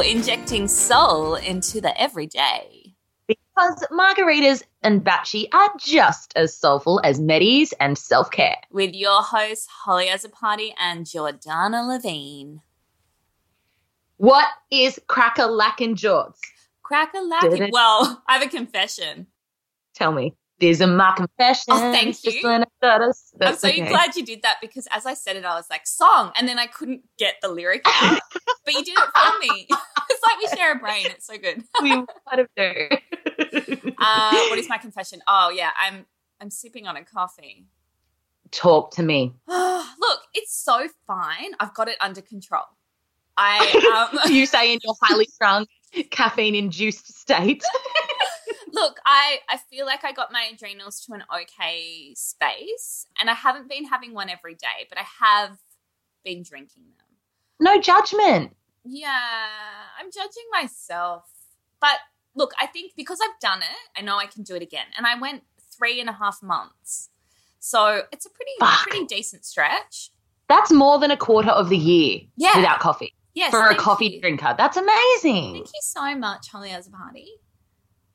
Welcome to the middle, injecting soul into the everyday. Because margaritas and batchy are just as soulful as medis and self care. With your hosts, Hollie Azzopardi and Jordanna Levine. What is cracker lacking, Jords? Cracker lacking. Well, I have a confession. Tell me. There's a my confession. Oh, thank you. I'm so okay. glad you did that because as I said it, I was like, song. And then I couldn't get the lyric out. but you did it for me. it's like we share a brain. It's so good. we kind of do. uh, what is my confession? Oh, yeah. I'm I'm sipping on a coffee. Talk to me. Look, it's so fine. I've got it under control. I um, you say in your highly strung, caffeine induced state. Look, I, I feel like I got my adrenals to an okay space, and I haven't been having one every day, but I have been drinking them. No judgment. Yeah, I'm judging myself. But look, I think because I've done it, I know I can do it again. And I went three and a half months. So it's a pretty Fuck. pretty decent stretch. That's more than a quarter of the year Yeah. without coffee. Yes. for a coffee you. drinker. That's amazing. Thank you so much, Hollie Azzopardi.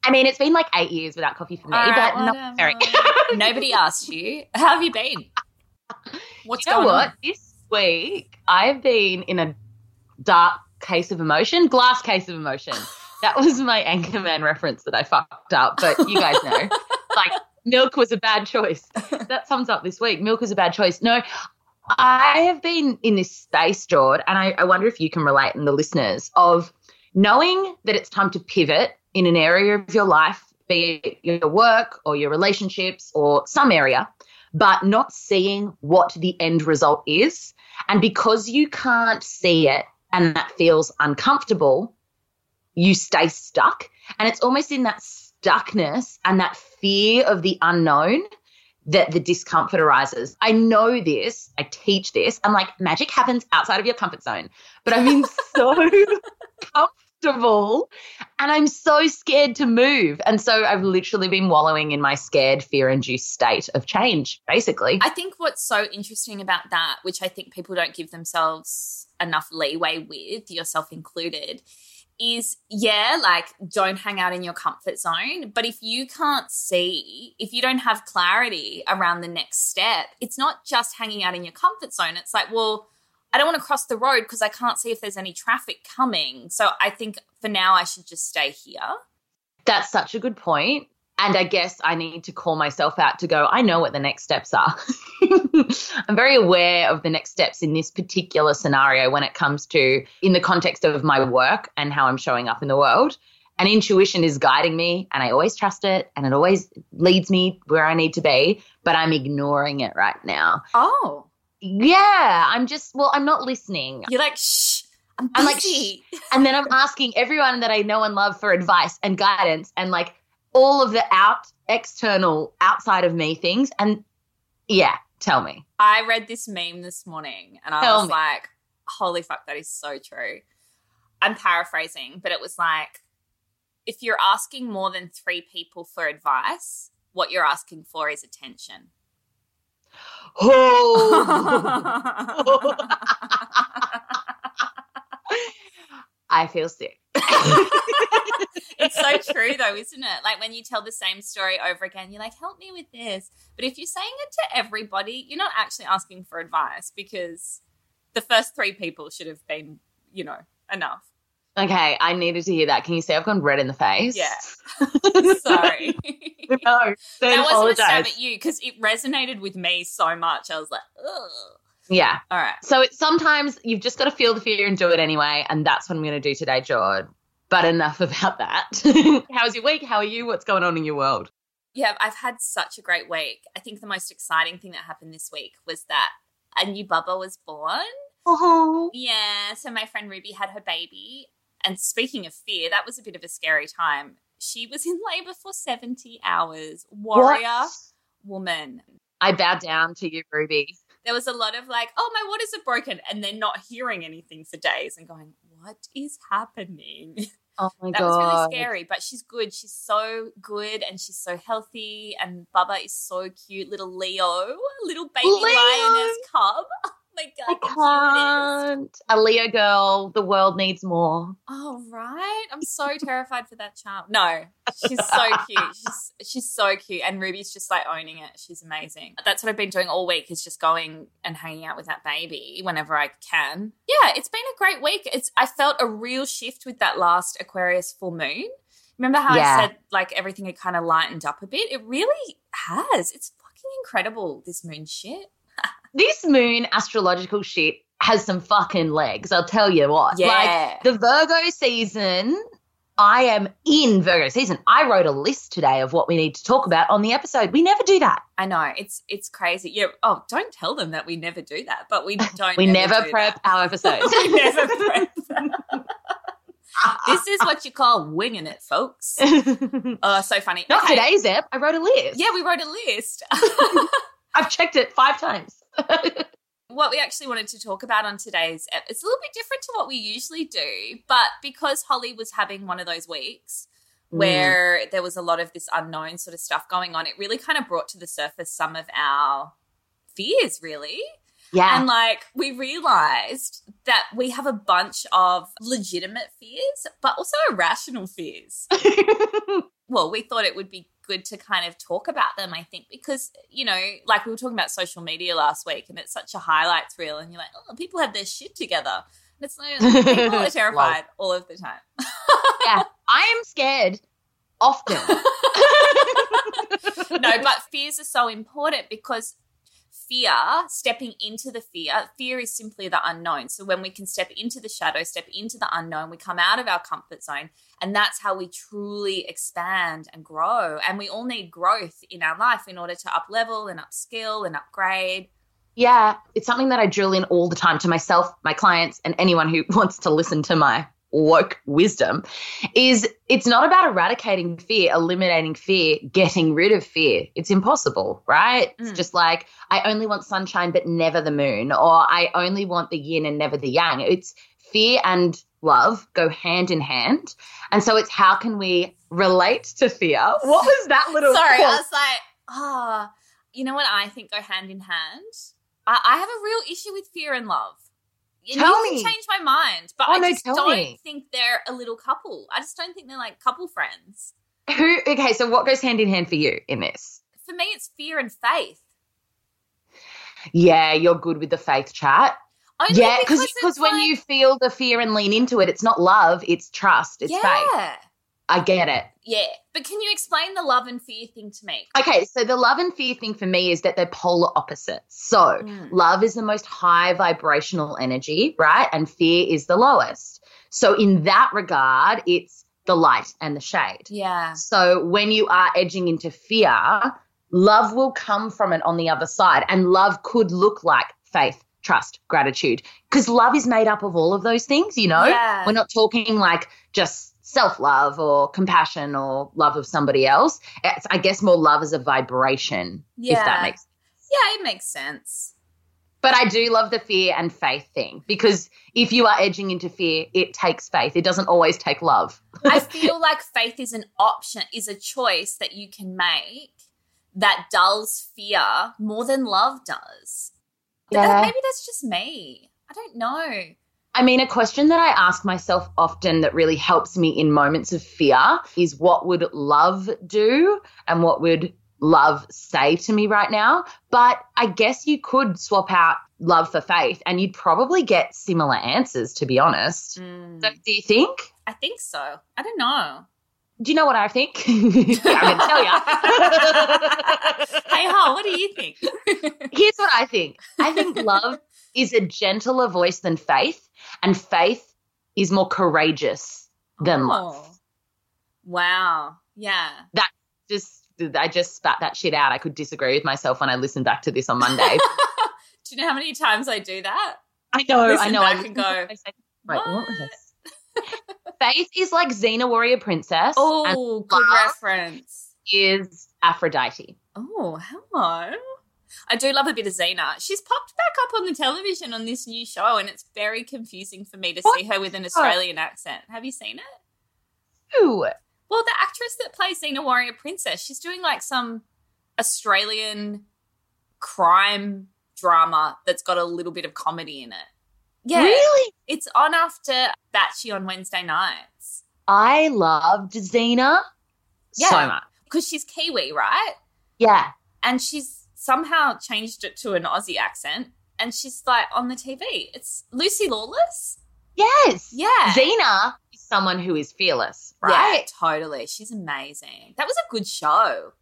I mean, it's been like eight years without coffee for me, right, but not very. Nobody asked you. How have you been? What's you know going what? on? This week, I've been in a dark case of emotion, glass case of emotion. That was my Anchorman reference that I fucked up, but you guys know. like, milk was a bad choice. That sums up this week. Milk was a bad choice. No, I have been in this space, Jord, and I, I wonder if you can relate and the listeners of knowing that it's time to pivot in an area of your life, be it your work or your relationships or some area, but not seeing what the end result is. And because you can't see it and that feels uncomfortable, you stay stuck. And it's almost in that stuckness and that fear of the unknown that the discomfort arises. I know this, I teach this. I'm like, magic happens outside of your comfort zone. But I've been so comfortable and I'm so scared to move. And so I've literally been wallowing in my scared, fear induced state of change, basically. I think what's so interesting about that, which I think people don't give themselves enough leeway with, yourself included, is yeah, like don't hang out in your comfort zone. But if you can't see, if you don't have clarity around the next step, it's not just hanging out in your comfort zone. It's like, well, I don't want to cross the road because I can't see if there's any traffic coming. So I think for now I should just stay here. That's such a good point. And I guess I need to call myself out to go, I know what the next steps are. I'm very aware of the next steps in this particular scenario when it comes to, in the context of my work and how I'm showing up in the world. And intuition is guiding me, and I always trust it, and it always leads me where I need to be, but I'm ignoring it right now. Oh. Yeah, I'm just, well, I'm not listening. You're like, shh, I'm I'm like, busy. And then I'm asking everyone that I know and love for advice and guidance and like all of the out external outside of me things. And yeah, tell me. I read this meme this morning and I Tell was me. like, holy fuck, that is so true. I'm paraphrasing, but it was like, if you're asking more than three people for advice, what you're asking for is attention. Oh, I feel sick. it's so true though, isn't it? Like when you tell the same story over again, you're like, help me with this. But if you're saying it to everybody, you're not actually asking for advice because the first three people should have been, you know, enough. Okay, I needed to hear that. Can you say I've gone red in the face? Yeah. Sorry. no, that wasn't a stab at you because it resonated with me so much. I was like, ugh. Yeah. All right. So it's sometimes you've just got to feel the fear and do it anyway. And that's what I'm going to do today, Jord. But enough about that. How's your week? How are you? What's going on in your world? Yeah, I've had such a great week. I think the most exciting thing that happened this week was that a new Bubba was born. Oh, Yeah, so my friend Ruby had her baby. And speaking of fear, that was a bit of a scary time. She was in labor for 70 hours. Warrior woman. I bow down to you, Ruby. There was a lot of like, oh, my waters are broken. And then not hearing anything for days and going, what is happening? Oh my that god. was really scary. But she's good. She's so good and she's so healthy. And Bubba is so cute. Little Leo, little baby Leo. lioness cub. my I god, cutest. can't. A Leo girl, the world needs more. Oh right, I'm so terrified for that child. No, she's so cute. She's she's so cute, and Ruby's just like owning it. She's amazing. That's what I've been doing all week is just going and hanging out with that baby whenever I can. Yeah, it's been a great week. It's I felt a real shift with that last Aquarius full moon. Remember how Yeah. I said like everything had kind of lightened up a bit? It really has. It's fucking incredible. This moon shit. This moon astrological shit has some fucking legs, I'll tell you what. Yeah. Like the Virgo season, I am in Virgo season. I wrote a list today of what we need to talk about on the episode. We never do that. I know it's it's crazy. Yeah. Oh, don't tell them that we never do that, but we don't. We ever never do prep that. our episodes. we never prep. this is what you call winging it, folks. Oh, so funny. Not Okay. today's ep. I wrote a list. Yeah, we wrote a list. I've checked it five times. What we actually wanted to talk about on today's it's a little bit different to what we usually do, but because Hollie was having one of those weeks Mm. where there was a lot of this unknown sort of stuff going on, it really kind of brought to the surface some of our fears, really. yeah. And like we realized that we have a bunch of legitimate fears, but also irrational fears. well, we thought it would be good to kind of talk about them, I think, because, you know, like we were talking about social media last week and it's such a highlights reel, and you're like, oh, people have their shit together. And it's like, people are terrified all of the time. yeah. I am scared often. no, but fears are so important because fear, stepping into the fear, fear is simply the unknown. So when we can step into the shadow, step into the unknown, we come out of our comfort zone, and that's how we truly expand and grow. And we all need growth in our life in order to up level and upskill and upgrade. Yeah, it's something that I drill in all the time to myself, my clients, and anyone who wants to listen to my woke wisdom is it's not about eradicating fear, eliminating fear, getting rid of fear. It's impossible, right? It's Mm. just like I only want sunshine but never the moon or I only want the yin and never the yang. It's fear and love go hand in hand. And so it's how can we relate to fear? What was that little Sorry, I was like, ah, you know what I think go hand in hand? I, I have a real issue with fear and love. And Tell you me. change my mind, but Oh, I no, just don't me. think they're a little couple. I just don't think they're like couple friends. Who okay, so what goes hand in hand for you in this? For me, it's fear and faith. Yeah, you're good with the faith chat. Only yeah, because because when like- you feel the fear and lean into it, it's not love, it's trust, it's yeah, faith. I get it. yeah. But can you explain the love and fear thing to me? Okay, so the love and fear thing for me is that they're polar opposites. So Mm. love is the most high vibrational energy, right? And fear is the lowest. So in that regard, it's the light and the shade. Yeah, So when you are edging into fear, love will come from it on the other side. And love could look like faith, trust, gratitude. Because love is made up of all of those things, you know? Yeah. We're not talking like just self love or compassion or love of somebody else. It's, I guess more love as a vibration, yeah. if that makes yeah, it makes sense. but I do love the fear and faith thing because if you are edging into fear, it takes faith. It doesn't always take love. I feel like faith is an option, is a choice that you can make that dulls fear more than love does. Yeah. maybe that's just me. I don't know. I mean, a question that I ask myself often that really helps me in moments of fear is what would love do and what would love say to me right now? But I guess you could swap out love for faith and you'd probably get similar answers, to be honest. Mm, So, do you think? I think so. I don't know. Do you know what I think? I'm going to tell you. hey, Hal, what do you think? Here's what I think I think love is a gentler voice than faith, and faith is more courageous than oh. love. Oh. Wow. Yeah. That just I just spat that shit out. I could disagree with myself when I listened back to this on Monday. Do you know how many times I do that? I know, Listen I know. I and go, I Wait, what was this? Faith is like Xena Warrior Princess. Oh, good reference. is Aphrodite. Oh, hello. I do love a bit of Xena. She's popped back up on the television on this new show, and it's very confusing for me to What? see her with an Australian accent. Have you seen it? Ooh. Well, the actress that plays Xena Warrior Princess, she's doing like some Australian crime drama that's got a little bit of comedy in it. Yeah. Really? It's on after Batchy on Wednesday nights. I loved Xena Yeah. so much. Because she's Kiwi, right? Yeah. And she's somehow changed it to an Aussie accent. And she's like on the TV. It's Lucy Lawless. Yes. Yeah. Xena is someone who is fearless, right? Yeah, totally. She's amazing. That was a good show.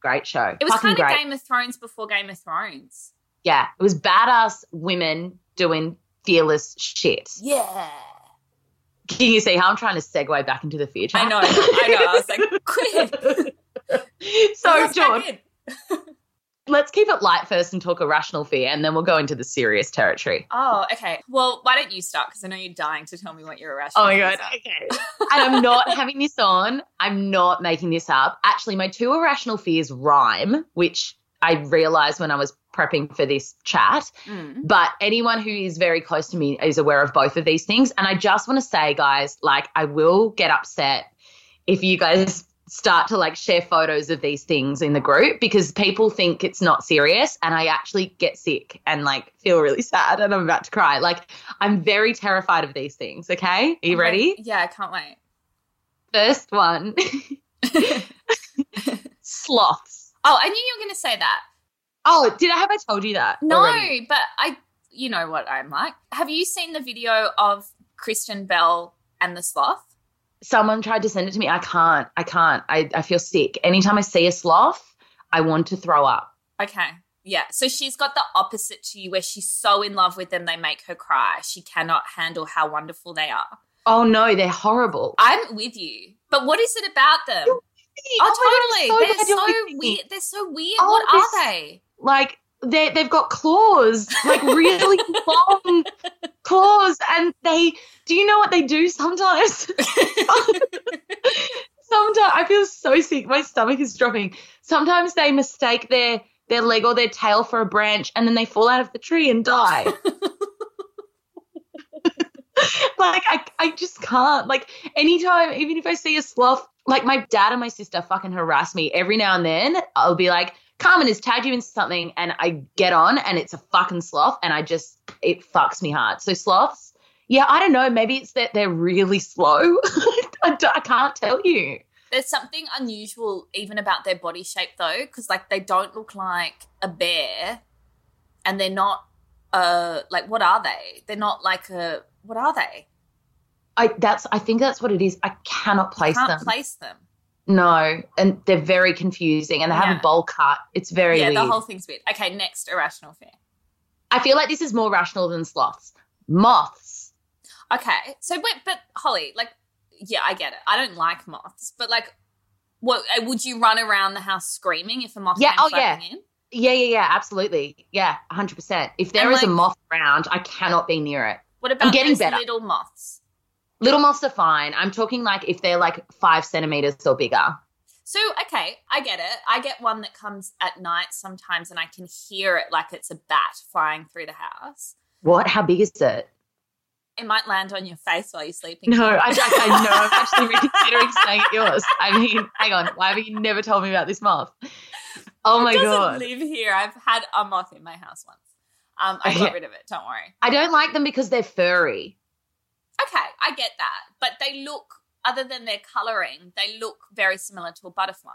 Great show. It was Fucking kind of great. Game of Thrones before Game of Thrones. Yeah. It was badass women doing fearless shit. Yeah. Can you see how I'm trying to segue back into the fear chat? I know. I know. I was like, quick. so, Let's back George, in. let's keep it light first and talk irrational fear, and then we'll go into the serious territory. Oh, okay. Well, why don't you start? Because I know you're dying to tell me what your irrational Oh my god. Okay. and I'm not having this on. I'm not making this up. Actually, my two irrational fears rhyme, which I realized when I was prepping for this chat. Mm. But anyone who is very close to me is aware of both of these things. And I just want to say, guys, like, I will get upset if you guys start to like share photos of these things in the group because people think it's not serious and I actually get sick and like feel really sad and I'm about to cry. Like I'm very terrified of these things, okay? Are you Okay. ready? Yeah, I can't wait. First one, sloths. Oh, I knew you were going to say that. Oh, did I have I told you that? No, already? but I, you know what I'm like. Have you seen the video of Kristen Bell and the sloth? Someone tried to send it to me. I can't. I can't. I, I feel sick. Anytime I see a sloth, I want to throw up. Okay. Yeah. So she's got the opposite to you where she's so in love with them they make her cry. She cannot handle how wonderful they are. Oh no, they're horrible. I'm with you. But what is it about them? You're oh, oh, my God, totally. I'm They're so weird. They're so weird. Oh, what are they? Like they they've got claws, like really long claws, and they. Do you know what they do sometimes? sometimes I feel so sick. My stomach is dropping. Sometimes they mistake their their leg or their tail for a branch, and then they fall out of the tree and die. like I, I just can't. Like anytime, even if I see a sloth, like my dad and my sister fucking harass me every now and then. I'll be like, Carmen has tagged you in something, and I get on, and it's a fucking sloth, and I just it fucks me hard. So sloths, yeah, I don't know. Maybe it's that they're really slow. I, I can't tell you. There's something unusual even about their body shape though, because like they don't look like a bear, and they're not. Uh, like what are they? They're not like a. What are they? I that's I think that's what it is. I cannot place Can't them. place them. No, and they're very confusing, and they have Yeah. a bowl cut. It's very yeah, weird. the whole thing's weird. Okay, next irrational fear. I feel like this is more rational than sloths. Moths. Okay, so wait, but Hollie, like, yeah, I get it. I don't like moths, but like, what uh, would you run around the house screaming if a moth Yeah, came oh, flapping in? Yeah, yeah, yeah, absolutely. Yeah, 100%. If there And, is a moth around, I cannot be near it. What about getting those better. little moths? Little moths are fine. I'm talking like if they're like five centimeters or bigger. So, okay, I get it. I get one that comes at night sometimes, and I can hear it like it's a bat flying through the house. What? How big is it? It might land on your face while you're sleeping. No, I, I, I know. I'm actually reconsidering staying at yours. I mean, hang on. Why have you never told me about this moth? Oh my doesn't god. live here. I've had a moth in my house once. Um, I got rid of it. Don't worry. I don't like them because they're furry. Okay, I get that. But they look, other than their colouring, they look very similar to a butterfly.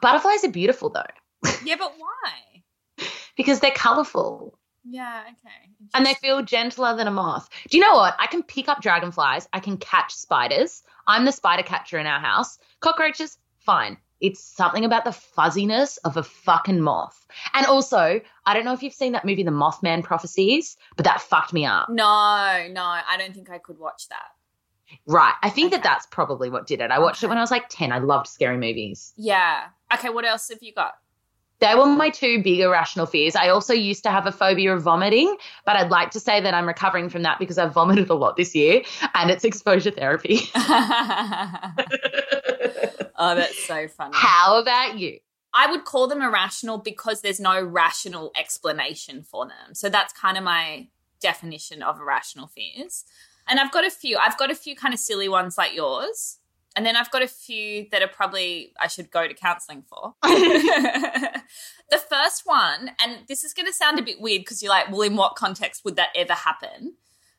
Butterflies are beautiful though Yeah, but why? because they're colorful. Yeah, okay. and they feel gentler than a moth. Do you know what? I can pick up dragonflies. I can catch spiders. I'm the spider catcher in our house. Cockroaches, fine. It's something about the fuzziness of a fucking moth. And also, I don't know if you've seen that movie, The Mothman Prophecies, but that fucked me up. No, no, I don't think I could watch that. Right. I think Okay. that that's probably what did it. I watched it when I was like 10. I loved scary movies. Yeah. Okay, what else have you got? They were my two big irrational fears. I also used to have a phobia of vomiting, but I'd like to say that I'm recovering from that because I've vomited a lot this year and it's exposure therapy. oh, that's so funny. How about you? I would call them irrational because there's no rational explanation for them. So that's kind of my definition of irrational fears. And I've got a few. I've got a few kind of silly ones like yours. And then I've got a few that are probably I should go to counseling for. the first one, and this is going to sound a bit weird because you're like, well, in what context would that ever happen?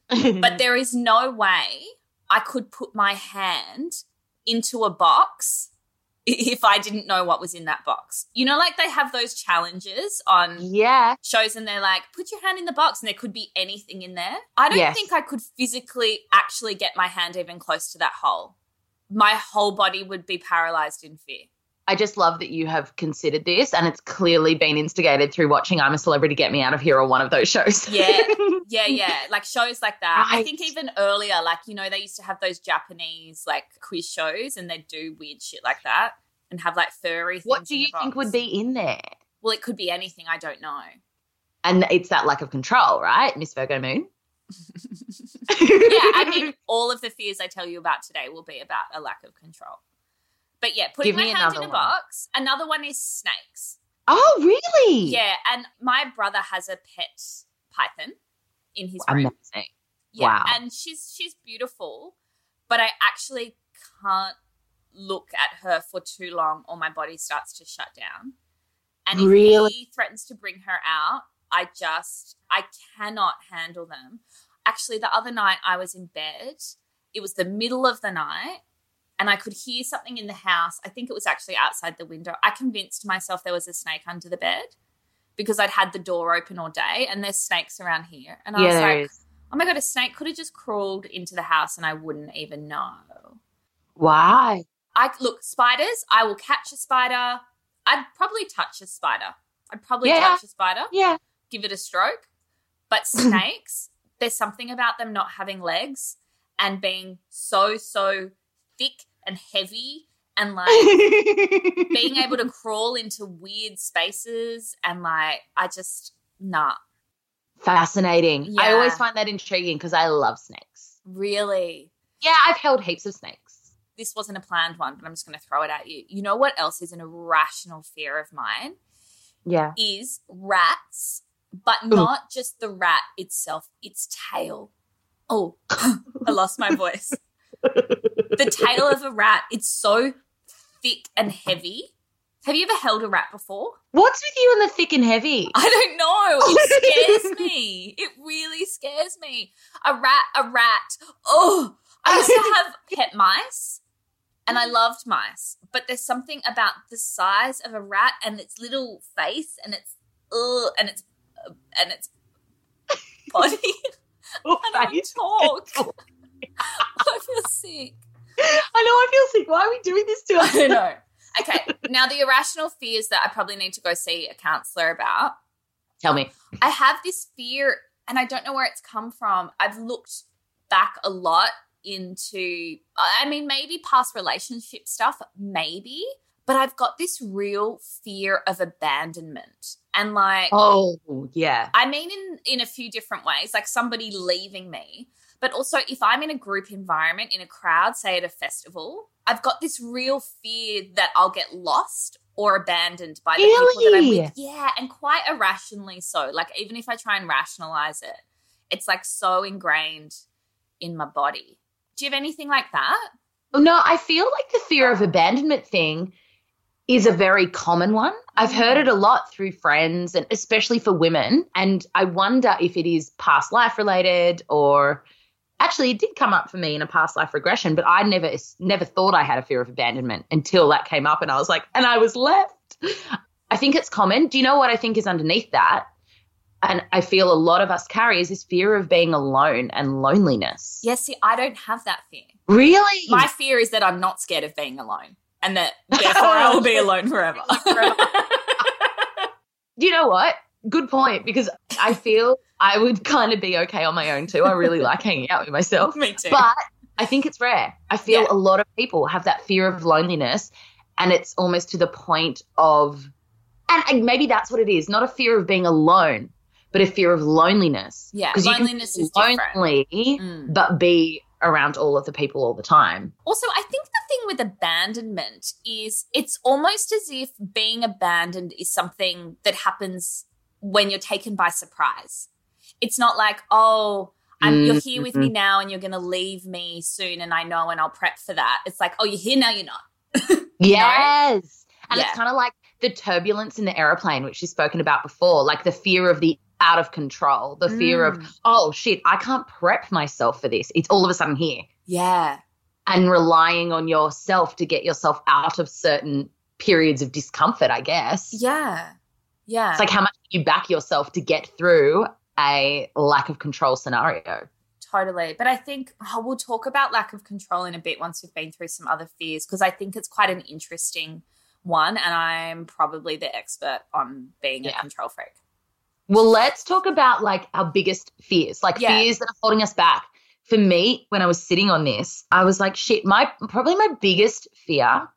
but there is no way I could put my hand into a box if I didn't know what was in that box. You know, like they have those challenges on yeah. shows and they're like, put your hand in the box and there could be anything in there. I don't Yes. think I could physically actually get my hand even close to that hole. My whole body would be paralyzed in fear. I just love that you have considered this and it's clearly been instigated through watching I'm a Celebrity Get Me Out of Here or one of those shows. Yeah. Yeah, yeah. Like shows like that. I think even earlier, like, you know, they used to have those Japanese like quiz shows and they'd do weird shit like that and have like furry things. what do you think would be in there? Well, it could be anything. I don't know. And it's that lack of control, right, Miss Virgo Moon? yeah, I mean, all of the fears I tell you about today will be about a lack of control. But yeah, putting Give my hand in a one. box. Another one is snakes. Oh, really? Yeah, and my brother has a pet python in his room. Amazing. Yeah, Wow. and she's she's beautiful, but I actually can't look at her for too long, or my body starts to shut down. And if Really? he threatens to bring her out, I just I cannot handle them. Actually, the other night I was in bed. It was the middle of the night, and I could hear something in the house. I think it was actually outside the window. I convinced myself there was a snake under the bed because I'd had the door open all day, and there's snakes around here. And I yeah, was like, oh my god, a snake could have just crawled into the house and I wouldn't even know. Why? I look spiders. I will catch a spider. I'd probably touch a spider. I'd probably Yeah. touch a spider, Yeah. give it a stroke. But snakes, there's something about them not having legs and being so so thick and heavy and like being able to crawl into weird spaces and like I just nah Fascinating. Yeah. I always find that intriguing because I love snakes. really Yeah, I've held heaps of snakes. this wasn't a planned one, but I'm just going to throw it at you. You know what else is an irrational fear of mine? Yeah. Is rats, but not just the rat itself, its tail. Oh, I lost my voice. The tail of a rat, it's so thick and heavy. Have you ever held a rat before? What's with you and the thick and heavy? I don't know. It scares me. It really scares me. A rat, a rat. Oh, I used to have pet mice and I loved mice, but there's something about the size of a rat and its little face and its uh, and its uh, and its body. And I don't talk. I feel sick. I know I feel sick. Why are we doing this to I us? don't know. Okay, now the irrational fears that I probably need to go see a counselor about. Tell me. I have this fear, and I don't know where it's come from. I've looked back a lot into, I mean, maybe past relationship stuff, maybe, but I've got this real fear of abandonment. And like, Oh, yeah. I mean, in in a few different ways, like somebody leaving me, but also if I'm in a group environment, in a crowd, say at a festival, I've got this real fear that I'll get lost or abandoned by the people that I'm with. Yeah, and quite irrationally so. Like even if I try and rationalize it, it's like so ingrained in my body. Do you have anything like that? No, I feel like the fear of abandonment thing is a very common one. I've mm. heard it a lot through friends and especially for women. And I wonder if it is past life related or actually it did come up for me in a past life regression, but I never never thought I had a fear of abandonment until that came up and I was like, and I was left. I think it's common. Do you know what I think is underneath that? And I feel a lot of us carry is this fear of being alone and loneliness. Yes, see, I don't have that fear. Really? My fear is that I'm not scared of being alone. And that therefore I will be alone forever. do you know what? Good point because I feel I would kind of be okay on my own too. I really like hanging out with myself. Me too. But I think it's rare. I feel Yeah. a lot of people have that fear of loneliness and it's almost to the point of and and maybe that's what it is, not a fear of being alone, but a fear of loneliness. Yeah, 'Cause you can loneliness be lonely, Mm. but be around all of the people all the time. Also, I think the thing with abandonment is it's almost as if being abandoned is something that happens when you're taken by surprise. It's not like, oh, I'm, you're here with me now and you're going to leave me soon and I know and I'll prep for that. It's like, oh, you're here now, you're not. yes. And Yeah. it's kind of like the turbulence in the aeroplane, which you've spoken about before, like the fear of the out of control, the fear Mm. of, oh shit, I can't prep myself for this. It's all of a sudden here. Yeah. And relying on yourself to get yourself out of certain periods of discomfort, I guess. Yeah. Yeah. It's like how much you back yourself to get through a lack of control scenario. Totally. But I think oh, we'll talk about lack of control in a bit once we've been through some other fears because I think it's quite an interesting one. And I'm probably the expert on being a control freak. Well, let's talk about like our biggest fears, like Yeah. fears that are holding us back. For me, when I was sitting on this, I was like, shit, my probably my biggest fear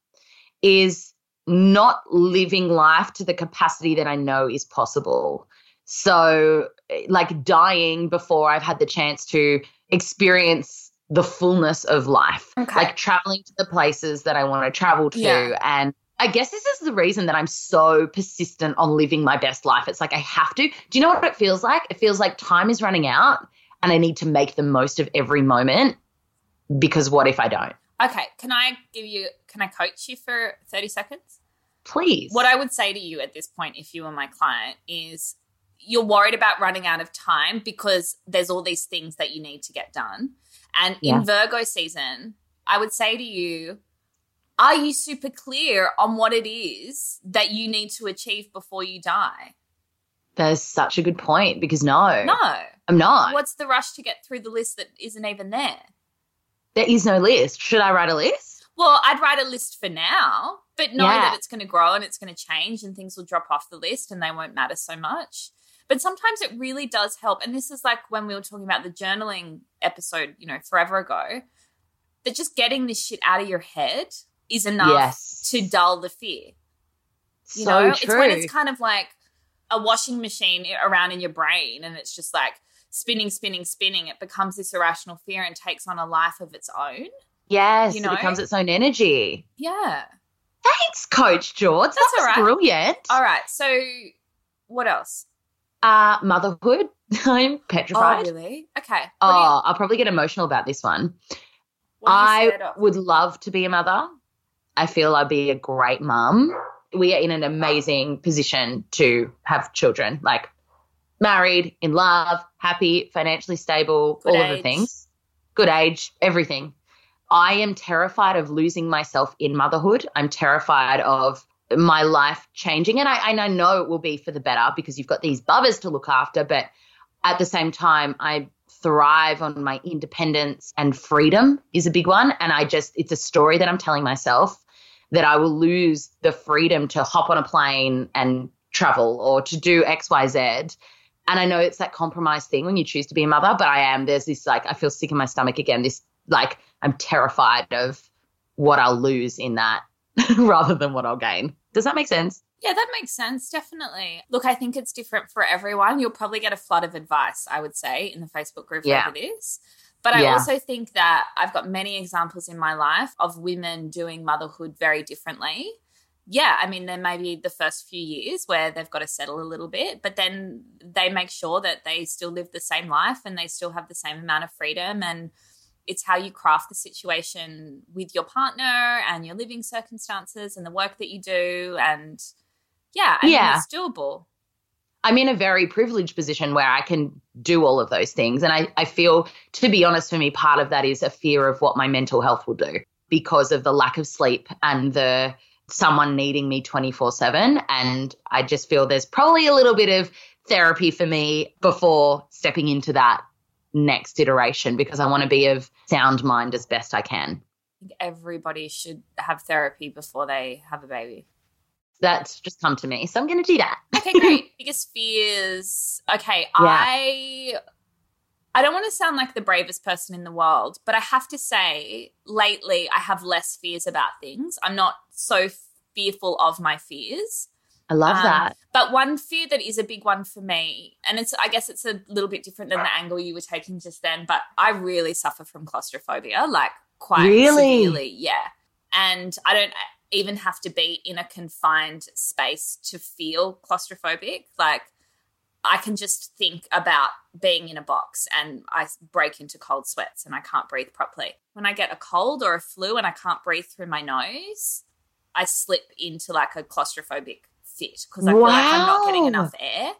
is not living life to the capacity that I know is possible. So, like dying before I've had the chance to experience the fullness of life, Okay. like traveling to the places that I want to travel to. Yeah. And I guess this is the reason that I'm so persistent on living my best life. It's like I have to. Do you know what it feels like? It feels like time is running out and I need to make the most of every moment because what if I don't? Okay. Can I give you, can I coach you for 30 seconds? Please. What I would say to you at this point, if you were my client, is you're worried about running out of time because there's all these things that you need to get done. And Yeah. in Virgo season, I would say to you, are you super clear on what it is that you need to achieve before you die? That is such a good point because no, No. I'm not. What's the rush to get through the list that isn't even there? There is no list. Should I write a list? Well, I'd write a list for now, but know Yeah. that it's going to grow and it's going to change and things will drop off the list and they won't matter so much. But sometimes it really does help. And this is like when we were talking about the journaling episode, you know, forever ago, that just getting this shit out of your head is enough Yes. to dull the fear. You so know, true. it's when it's kind of like a washing machine around in your brain and it's just like spinning, spinning, spinning. It becomes this irrational fear and takes on a life of its own. yes, you it know? becomes its own energy. Yeah. Thanks, Coach George. That That's was all right. brilliant. All right. So, what else? Uh, motherhood. I'm petrified. Oh, really? Okay. Oh, What are I'll probably get emotional about this one. you, you I would love to be a mother. I feel I'd be a great mum. We are in an amazing position to have children, like married, in love, happy, financially stable, Good all of the things. Good age, everything. I am terrified of losing myself in motherhood. I'm terrified of my life changing. And I, and I know it will be for the better because you've got these bubbers to look after. But at the same time, I thrive on my independence and freedom is a big one. And I just, it's a story that I'm telling myself that I will lose the freedom to hop on a plane and travel or to do X, Y, Z. And I know it's that compromise thing when you choose to be a mother, but I am, there's this like, I feel sick in my stomach again. This, like, I'm terrified of what I'll lose in that rather than what I'll gain. Does that make sense? Yeah, that makes sense. Definitely. Look, I think it's different for everyone. You'll probably get a flood of advice, I would say, in the Facebook group Yeah. over this. But I Yeah. also think that I've got many examples in my life of women doing motherhood very differently. Yeah, I mean, there may be the first few years where they've got to settle a little bit, but then they make sure that they still live the same life and they still have the same amount of freedom. And it's how you craft the situation with your partner and your living circumstances and the work that you do. And yeah, I Yeah. mean, it's doable. I'm in a very privileged position where I can do all of those things. And I, I feel, to be honest, for me, part of that is a fear of what my mental health will do because of the lack of sleep and the someone needing me 24 7. And I just feel there's probably a little bit of therapy for me before stepping into that next iteration because I want to be of sound mind as best I can. I think everybody should have therapy before they have a baby. That's just come to me. So I'm going to do that. Okay, great. Biggest fears. Okay, I I don't want to sound like the bravest person in the world, but I have to say lately I have less fears about things. I'm not so fearful of my fears. I love Um, that. But one fear that is a big one for me, and it's I guess it's a little bit different than the angle you were taking just then, but I really suffer from claustrophobia, like quite Really? severely. Yeah. And I don't even have to be in a confined space to feel claustrophobic. Like I can just think about being in a box and I break into cold sweats and I can't breathe properly. When I get a cold or a flu and I can't breathe through my nose, I slip into like a claustrophobic fit because I feel like I'm not getting enough air.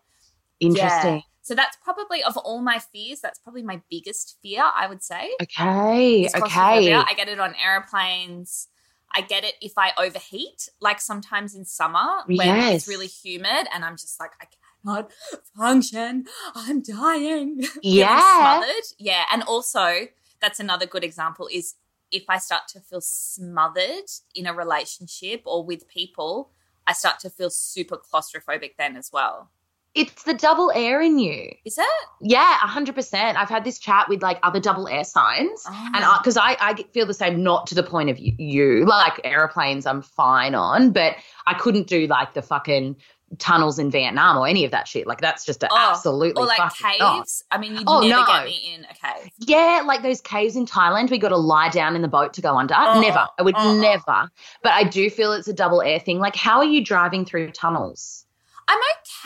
Interesting. Yeah. So that's probably of all my fears, that's probably my biggest fear, I would say. Okay. Okay. I get it on airplanes. I get it if I overheat, like sometimes in summer when Yes. it's really humid and I'm just like, I cannot function. I'm dying. Yeah. Smothered. Yeah. And also, that's another good example is if I start to feel smothered in a relationship or with people, I start to feel super claustrophobic then as well. It's the double air in you. Is it? Yeah, hundred percent. I've had this chat with like other double air signs, Oh. and because I, I get- feel the same, not to the point of you, you like airplanes, I'm fine on, but I couldn't do like the fucking tunnels in Vietnam or any of that shit. Like that's just a Oh, absolutely or like fucking not. caves. I mean, you'd Oh, never no. get me in a cave. Yeah, like those caves in Thailand, we got to lie down in the boat to go under. Oh, never. I would oh. never. But I do feel it's a double air thing. Like, how are you driving through tunnels? I'm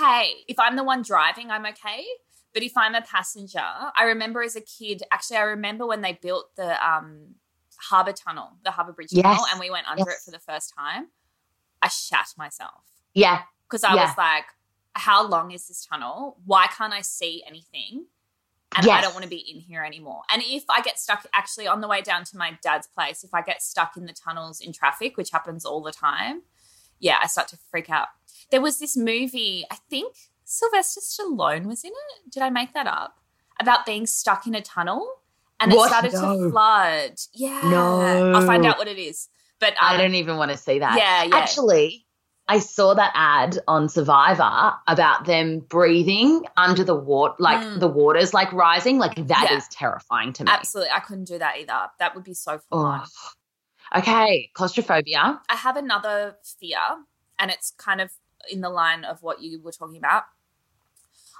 okay. If I'm the one driving, I'm okay. But if I'm a passenger, I remember as a kid, actually, I remember when they built the um, harbour tunnel, the harbour bridge tunnel, and we went under Yes. it for the first time. I shat myself Yeah, because I Yeah. was like, how long is this tunnel? Why can't I see anything? And I don't want to be in here anymore. And if I get stuck, actually, on the way down to my dad's place, if I get stuck in the tunnels in traffic, which happens all the time, yeah, I start to freak out. There was this movie, I think Sylvester Stallone was in it. Did I make that up? About being stuck in a tunnel and What? it started No. to flood. Yeah. No. I'll find out what it is. But um, I don't even want to see that. Yeah, yeah. Actually, I saw that ad on Survivor about them breathing under the water, like Mm. the waters like rising. Like that is Yeah. terrifying to me. absolutely, I couldn't do that either. That would be so fun. Oh. Okay, claustrophobia. I have another fear, and it's kind of in the line of what you were talking about.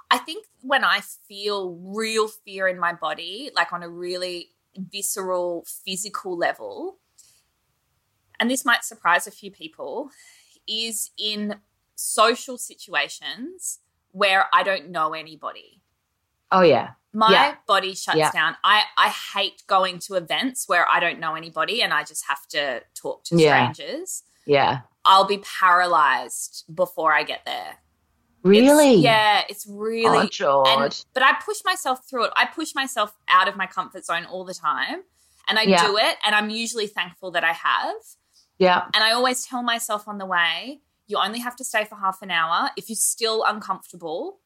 I think when I feel real fear in my body, like on a really visceral, physical level, and this might surprise a few people, is in social situations where I don't know anybody. Oh yeah, My Yeah. body shuts Yeah. down. I, I hate going to events where I don't know anybody and I just have to talk to Yeah. strangers. yeah. I'll be paralyzed before I get there. It's- Really? yeah, it's really. Oh, George. and, but I push myself through it. I push myself out of my comfort zone all the time, and I do it. And I'm usually thankful that I have. Yeah. And I always tell myself on the way, you only have to stay for half an hour. If you're still uncomfortable,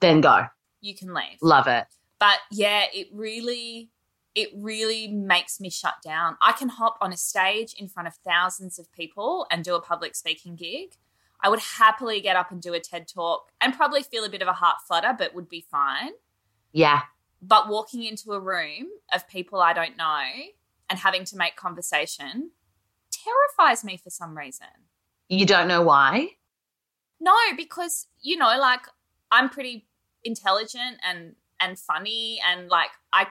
Then go. you can leave. Love it. But yeah, it really it really makes me shut down. I can hop on a stage in front of thousands of people and do a public speaking gig. I would happily get up and do a TED talk and probably feel a bit of a heart flutter, but would be fine. Yeah. But walking into a room of people I don't know and having to make conversation terrifies me for some reason. You don't know why? No, because you know, like I'm pretty intelligent and and funny and like I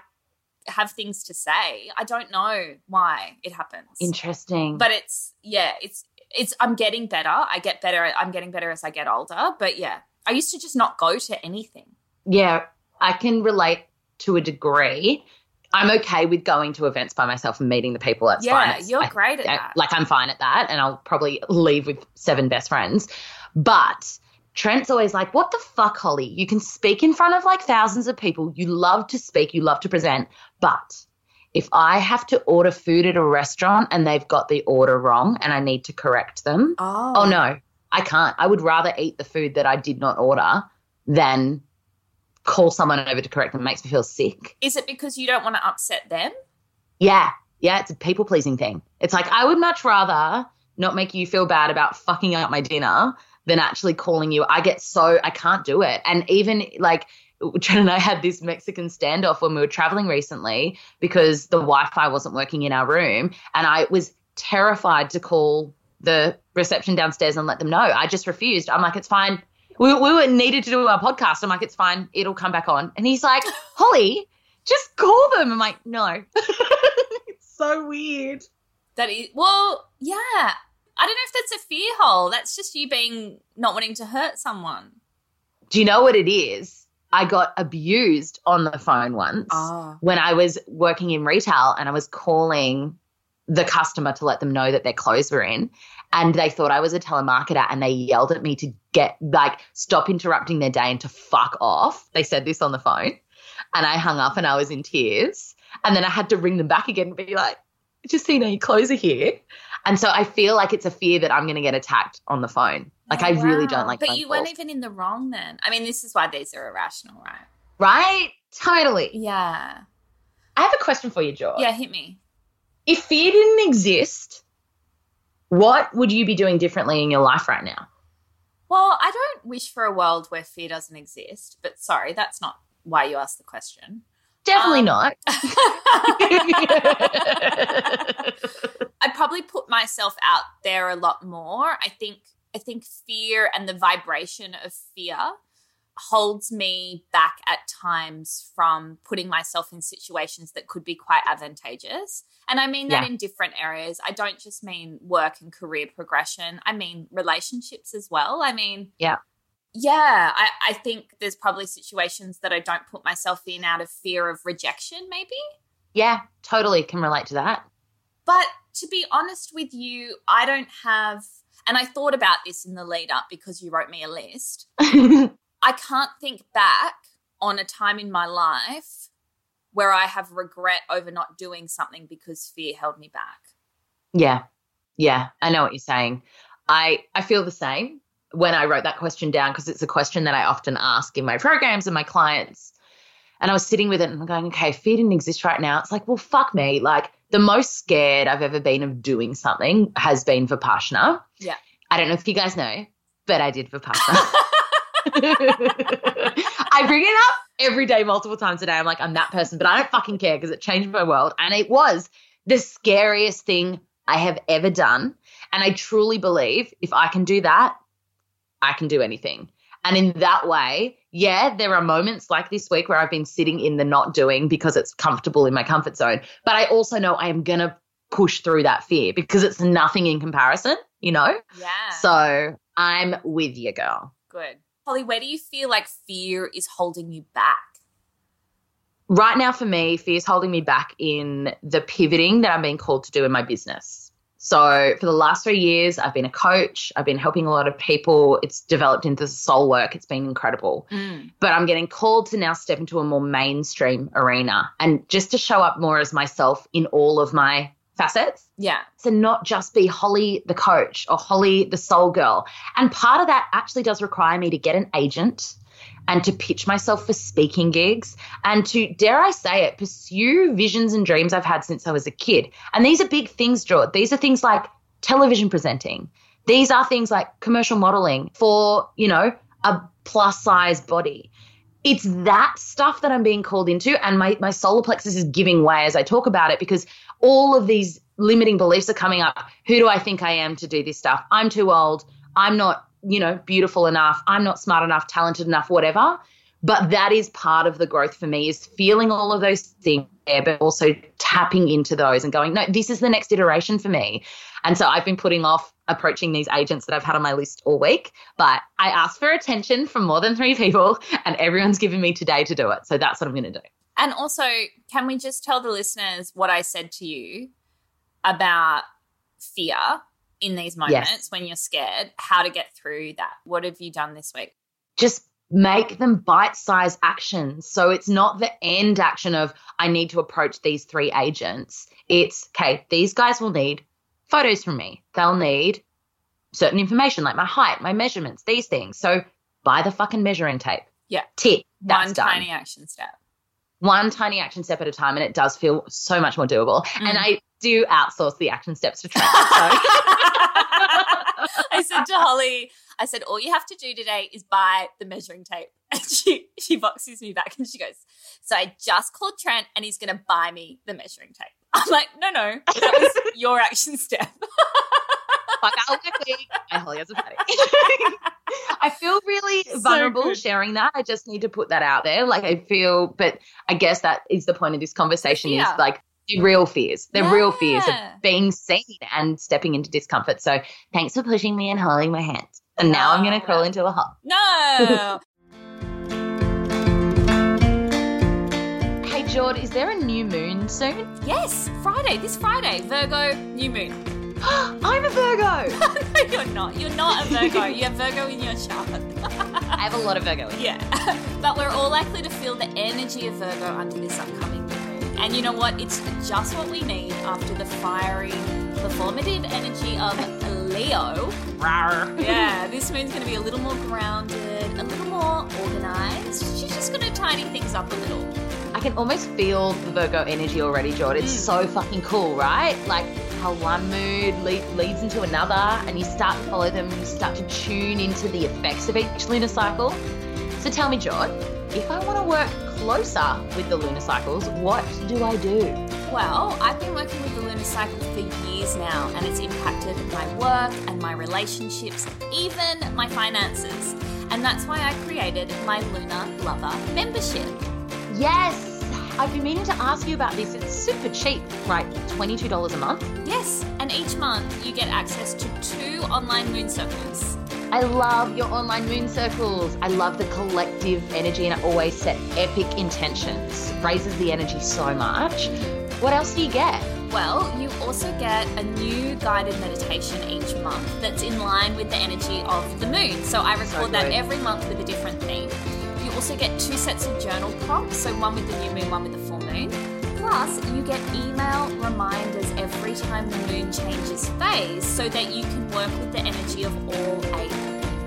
have things to say. I don't know why it happens. Interesting. But it's yeah, it's it's I'm getting better. I get better. I'm getting better as I get older. But yeah, I used to just not go to anything. yeah, I can relate to a degree. I'm okay with going to events by myself and meeting the people. That's fine. yeah, It's- you're great at I- that. like I'm fine at that, and I'll probably leave with seven best friends. But Trent's always like, "What the fuck, Hollie? You can speak in front of like thousands of people. You love to speak. You love to present. But if I have to order food at a restaurant and they've got the order wrong and I need to correct them, oh, oh no, I can't. I would rather eat the food that I did not order than call someone over to correct them. Makes me feel sick. Is it because you don't want to upset them? Yeah. Yeah, it's a people pleasing thing. It's like I would much rather not make you feel bad about fucking up my dinner than actually calling you. I get so I can't do it. And even like Trent and I had this Mexican standoff when we were traveling recently because the Wi-Fi wasn't working in our room, and I was terrified to call the reception downstairs and let them know. I just refused. I'm like, it's fine. We, we were needed to do our podcast. I'm like, it's fine. It'll come back on. And he's like, Hollie, just call them. I'm like, no. it's so weird. That is well, yeah. I don't know if that's a fear hole. That's just you being not wanting to hurt someone. Do you know what it is? I got abused on the phone once Oh. when I was working in retail and I was calling the customer to let them know that their clothes were in. And they thought I was a telemarketer and they yelled at me to get, like, stop interrupting their day and to fuck off. They said this on the phone. And I hung up and I was in tears. And then I had to ring them back again and be like, Justina, your clothes are here. And so I feel like it's a fear that I'm going to get attacked on the phone. Like, I really Wow. don't like But you calls. weren't even in the wrong then. I mean, this is why these are irrational, right? Right? Totally. Yeah. I have a question for you, George. Yeah, hit me. If fear didn't exist, what would you be doing differently in your life right now? Well, I don't wish for a world where fear doesn't exist, but sorry, that's not why you asked the question. Definitely Um, not. I'd probably put myself out there a lot more. I think I think fear and the vibration of fear holds me back at times from putting myself in situations that could be quite advantageous. And I mean that Yeah. in different areas. I don't just mean work and career progression. I mean relationships as well. I mean Yeah. Yeah, I, I think there's probably situations that I don't put myself in out of fear of rejection, maybe. yeah, totally can relate to that. But to be honest with you, I don't have, and I thought about this in the lead up because you wrote me a list. I can't think back on a time in my life where I have regret over not doing something because fear held me back. yeah. Yeah, I know what you're saying. I I feel the same when I wrote that question down because it's a question that I often ask in my programs and my clients. And I was sitting with it and I'm going, okay, fear didn't exist right now, it's like, well, fuck me. Like the most scared I've ever been of doing something has been Vipassana. Yeah. I don't know if you guys know, but I did Vipassana. I bring it up every day, multiple times a day. I'm like, I'm that person, but I don't fucking care because it changed my world. And it was the scariest thing I have ever done. And I truly believe if I can do that, I can do anything. And in that way, yeah, there are moments like this week where I've been sitting in the not doing because it's comfortable in my comfort zone. But I also know I am going to push through that fear because it's nothing in comparison, you know? Yeah. So I'm with you, girl. good. Hollie, where do you feel like fear is holding you back? right now for me, fear is holding me back in the pivoting that I'm being called to do in my business. So for the last three years, I've been a coach. I've been helping a lot of people. It's developed into soul work. It's been incredible. Mm. But I'm getting called to now step into a more mainstream arena and just to show up more as myself in all of my facets. Yeah. To not just be Hollie the coach or Hollie the soul girl. And part of that actually does require me to get an agent and to pitch myself for speaking gigs and to, dare I say it, pursue visions and dreams I've had since I was a kid. And these are big things, George. These are things like television presenting. These are things like commercial modeling for, you know, a plus size body. It's that stuff that I'm being called into, and my, my solar plexus is giving way as I talk about it because all of these limiting beliefs are coming up. Who do I think I am to do this stuff? I'm too old. I'm not, you know, beautiful enough. I'm not smart enough, talented enough, whatever. But that is part of the growth for me is feeling all of those things there, but also tapping into those and going, no, this is the next iteration for me. And so I've been putting off approaching these agents that I've had on my list all week, but I asked for attention from more than three people and everyone's given me today to do it. So that's what I'm going to do. And also, can we just tell the listeners what I said to you about fear in these moments when you're scared, how to get through that? What have you done this week? Just make them bite sized actions. So it's not the end action of, I need to approach these three agents. It's, okay, these guys will need photos from me. They'll need certain information like my height, my measurements, these things. So buy the fucking measuring tape. Yeah. Tick. That's One done. tiny action step. One tiny action step at a time. And it does feel so much more doable. Mm. And I do outsource the action steps to Trent. So. I said to Hollie, I said, all you have to do today is buy the measuring tape. And she, she boxes me back and she goes, So I just called Trent and he's going to buy me the measuring tape. I'm like, No, no, that was your action step. Fuck out my Hollie has a patty. I feel really So vulnerable good. sharing that. I just need to put that out there. Like I feel, but I guess that is the point of this conversation is like the real fears, the real fears of being seen and stepping into discomfort. So thanks for pushing me and holding my hand. And now I'm going to crawl into a hole. No. Jord, is there a new moon soon? Yes, Friday, this Friday, Virgo, new moon. I'm a Virgo. no, you're not. You're not a Virgo. you have Virgo in your chart. I have a lot of Virgo. In yeah. but we're all likely to feel the energy of Virgo under this upcoming new moon. And you know what? It's just what we need after the fiery, performative energy of Leo. yeah, this moon's going to be a little more grounded, a little more organized. She's just going to tidy things up a little. I can almost feel the Virgo energy already, Jordan. It's mm. so fucking cool, right? Like how one mood leads into another and you start to follow them, you start to tune into the effects of each lunar cycle. So tell me, Jord, if I want to work closer with the lunar cycles, what do I do? Well, I've been working with the lunar cycle for years now, and it's impacted my work and my relationships, even my finances. And that's why I created my Lunar Lover membership. Yes, I've been meaning to ask you about this. It's super cheap, right? $22 a month? Yes, and each month you get access to two online moon circles. I love your online moon circles. I love the collective energy and it always set epic intentions. Raises the energy so much. What else do you get? Well, you also get a new guided meditation each month that's in line with the energy of the moon. So I record so that every month with a different theme also get two sets of journal prompts, so one with the new moon, one with the full moon. Plus, you get email reminders every time the moon changes phase so that you can work with the energy of all eight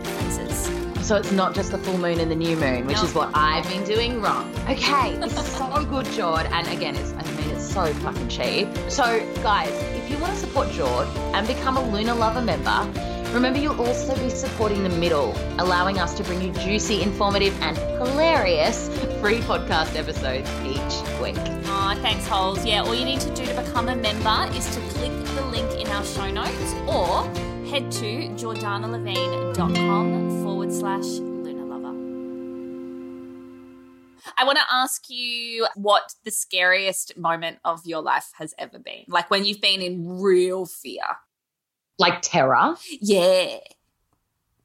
phases. So it's not just the full moon and the new moon, which no. is what I've been doing wrong. Okay, this is so good, Jord. And again, it's I mean it's so fucking cheap. So guys, if you want to support Jord and become a Lunar Lover member, Remember, you'll also be supporting the middle, allowing us to bring you juicy, informative, and hilarious free podcast episodes each week. Oh, thanks, Holes. Yeah, all you need to do to become a member is to click the link in our show notes or head to jordannalevine.com forward slash lunar lover. I want to ask you what the scariest moment of your life has ever been. Like when you've been in real fear like terror. Yeah.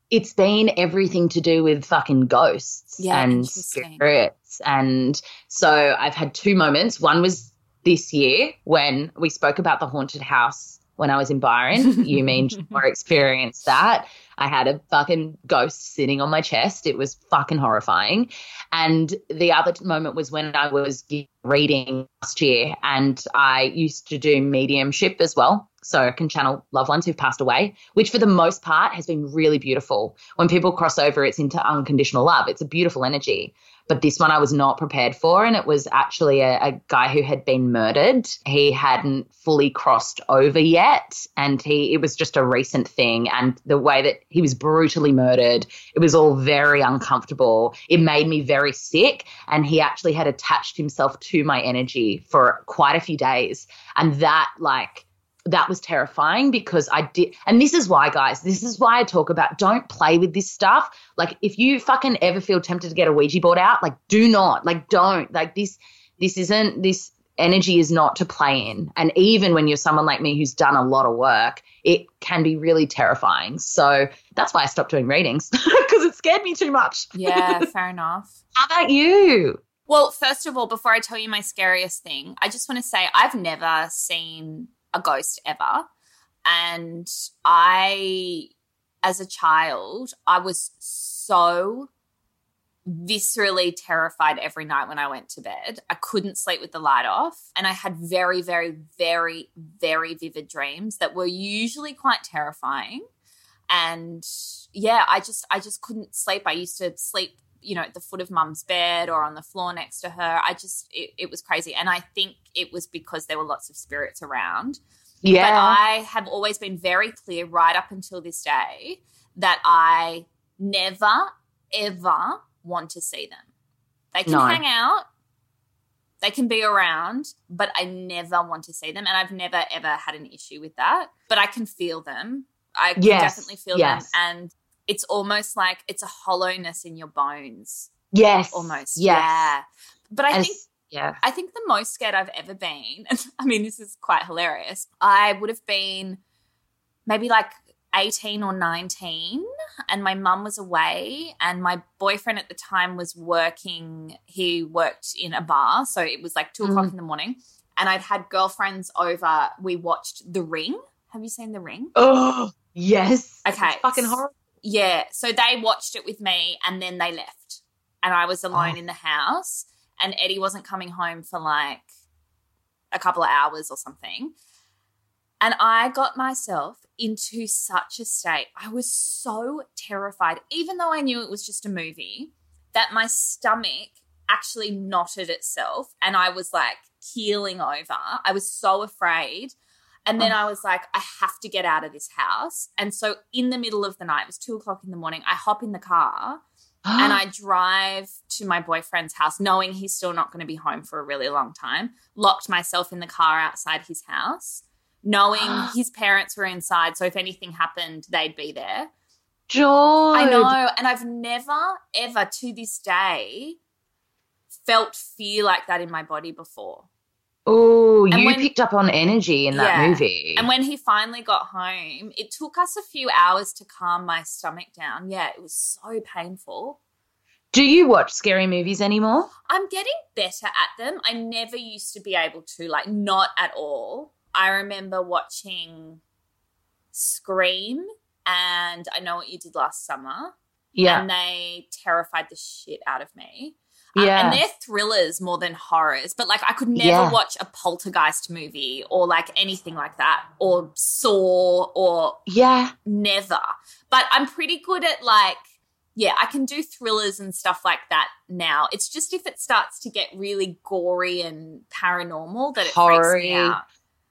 It's been everything to do with fucking ghosts yeah, and spirits. And so I've had two moments. One was this year when we spoke about the haunted house when I was in Byron. you mean more experienced that. I had a fucking ghost sitting on my chest. It was fucking horrifying. And the other moment was when I was reading last year and I used to do mediumship as well so I can channel loved ones who've passed away, which for the most part has been really beautiful. When people cross over, it's into unconditional love. It's a beautiful energy. But this one I was not prepared for, and it was actually a, a guy who had been murdered. He hadn't fully crossed over yet, and he it was just a recent thing. And the way that he was brutally murdered, it was all very uncomfortable. It made me very sick, and he actually had attached himself to my energy for quite a few days, and that like that was terrifying because I did. And this is why, guys, this is why I talk about don't play with this stuff. Like, if you fucking ever feel tempted to get a Ouija board out, like, do not, like, don't. Like, this, this isn't, this energy is not to play in. And even when you're someone like me who's done a lot of work, it can be really terrifying. So that's why I stopped doing readings because it scared me too much. Yeah, fair enough. How about you? Well, first of all, before I tell you my scariest thing, I just want to say I've never seen a ghost ever. And I, as a child, I was so viscerally terrified every night when I went to bed. I couldn't sleep with the light off. And I had very, very, very, very vivid dreams that were usually quite terrifying. And yeah, I just I just couldn't sleep. I used to sleep, you know, at the foot of mum's bed or on the floor next to her. I just it, it was crazy. And I think it was because there were lots of spirits around. Yeah. But I have always been very clear right up until this day that I never, ever want to see them. They can no. hang out, they can be around, but I never want to see them. And I've never, ever had an issue with that. But I can feel them. I can yes. definitely feel yes. them. And it's almost like it's a hollowness in your bones. Yes. Almost. Yes. Yeah. But I As, think yeah. I think the most scared I've ever been, I mean, this is quite hilarious. I would have been maybe like 18 or 19 and my mum was away and my boyfriend at the time was working he worked in a bar so it was like 2 o'clock Mm. in the morning and i'd had girlfriends over we watched the ring have you seen the ring Oh, yes. Okay. It's fucking horrible. Yeah so they watched it with me and then they left. And i was alone Oh. in the house and eddie wasn't coming home for like a couple of hours or something. And i got myself into such a state. I was so terrified even though i knew it was just a movie that my stomach actually knotted itself and i was like keeling over. I was so afraid and then Oh. I was like, I have to get out of this house. And so in the middle of the night, it was two o'clock in the morning, I hop in the car and I drive to my boyfriend's house, knowing he's still not going to be home for a really long time. Locked myself in the car outside his house, knowing his parents were inside. So if anything happened, they'd be there. George. I know. And I've never, ever to this day felt fear like that in my body before. Oh, And you when- picked up on energy in that Yeah. movie. And when he finally got home, it took us a few hours to calm my stomach down. Yeah, it was so painful. Do you watch scary movies anymore? I'm getting better at them. I never used to be able to, like, not at all. I remember watching Scream and I Know What You Did Last Summer. Yeah. And they terrified the shit out of me. Um, yeah. and they're thrillers more than horrors. But like, I could never Yeah. watch a poltergeist movie or like anything like that, or Saw, or yeah. never. But I'm pretty good at like, yeah, I can do thrillers and stuff like that now. It's just if it starts to get really gory and paranormal that it freaks me out.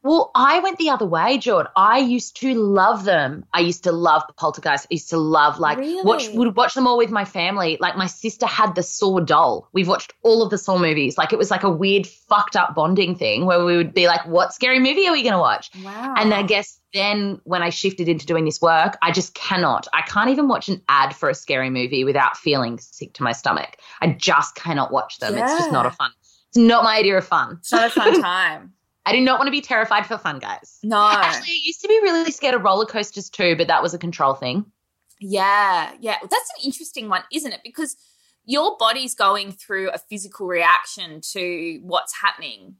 Well, I went the other way, Jord. I used to love them. I used to love Poltergeist. I used to love like watch would watch them all with my family. Like my sister had the Saw doll. We've watched all of the Saw movies. Like it was like a weird fucked up bonding thing where we would be like, "What scary movie are we going to watch?" Wow. And I guess then when I shifted into doing this work, I just cannot. I can't even watch an ad for a scary movie without feeling sick to my stomach. I just cannot watch them. It's just not a fun. It's not my idea of fun. it's not a fun time. I do not want to be terrified for fun, guys. No. Actually, I used to be really scared of roller coasters too, but that was a control thing. Yeah, yeah. That's an interesting one, isn't it? Because your body's going through a physical reaction to what's happening.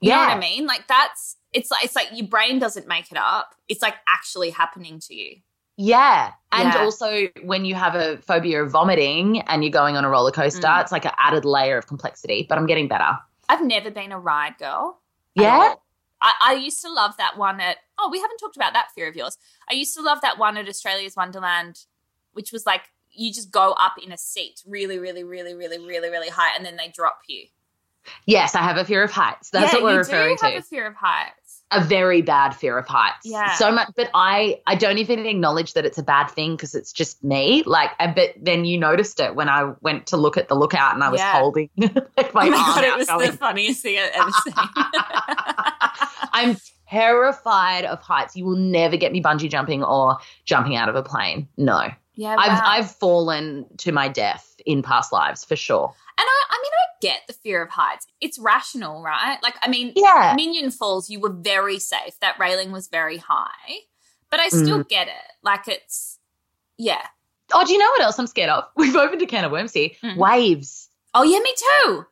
You know what I mean? Like that's it's like it's like your brain doesn't make it up. It's like actually happening to you. Yeah. And Yeah. also, when you have a phobia of vomiting and you're going on a roller coaster, Mm. it's like an added layer of complexity, but I'm getting better. I've never been a ride girl. Yeah. I, I used to love that one at oh, we haven't talked about that fear of yours. I used to love that one at Australia's Wonderland, which was like you just go up in a seat really, really, really, really, really, really high, and then they drop you. Yes, I have a fear of heights. That's yeah, what we're you referring do to. have a fear of heights. A very bad fear of heights. Yeah. So much, but I I don't even acknowledge that it's a bad thing because it's just me. Like, I bet then you noticed it when I went to look at the lookout and I was Yeah. holding like my, oh my arm god, it was going, the funniest thing I've ever seen. I'm terrified of heights. You will never get me bungee jumping or jumping out of a plane. No. yeah, I've. I've fallen to my death in past lives for sure. and I, I mean, I get the fear of heights. It's rational, right? Like, I mean, Yeah. Minyon Falls, you were very safe. That railing was very high, but I still Mm. get it. Like, it's yeah. Oh, do you know what else I'm scared of? We've opened a can of worms here. Mm. Waves. Oh yeah, me too.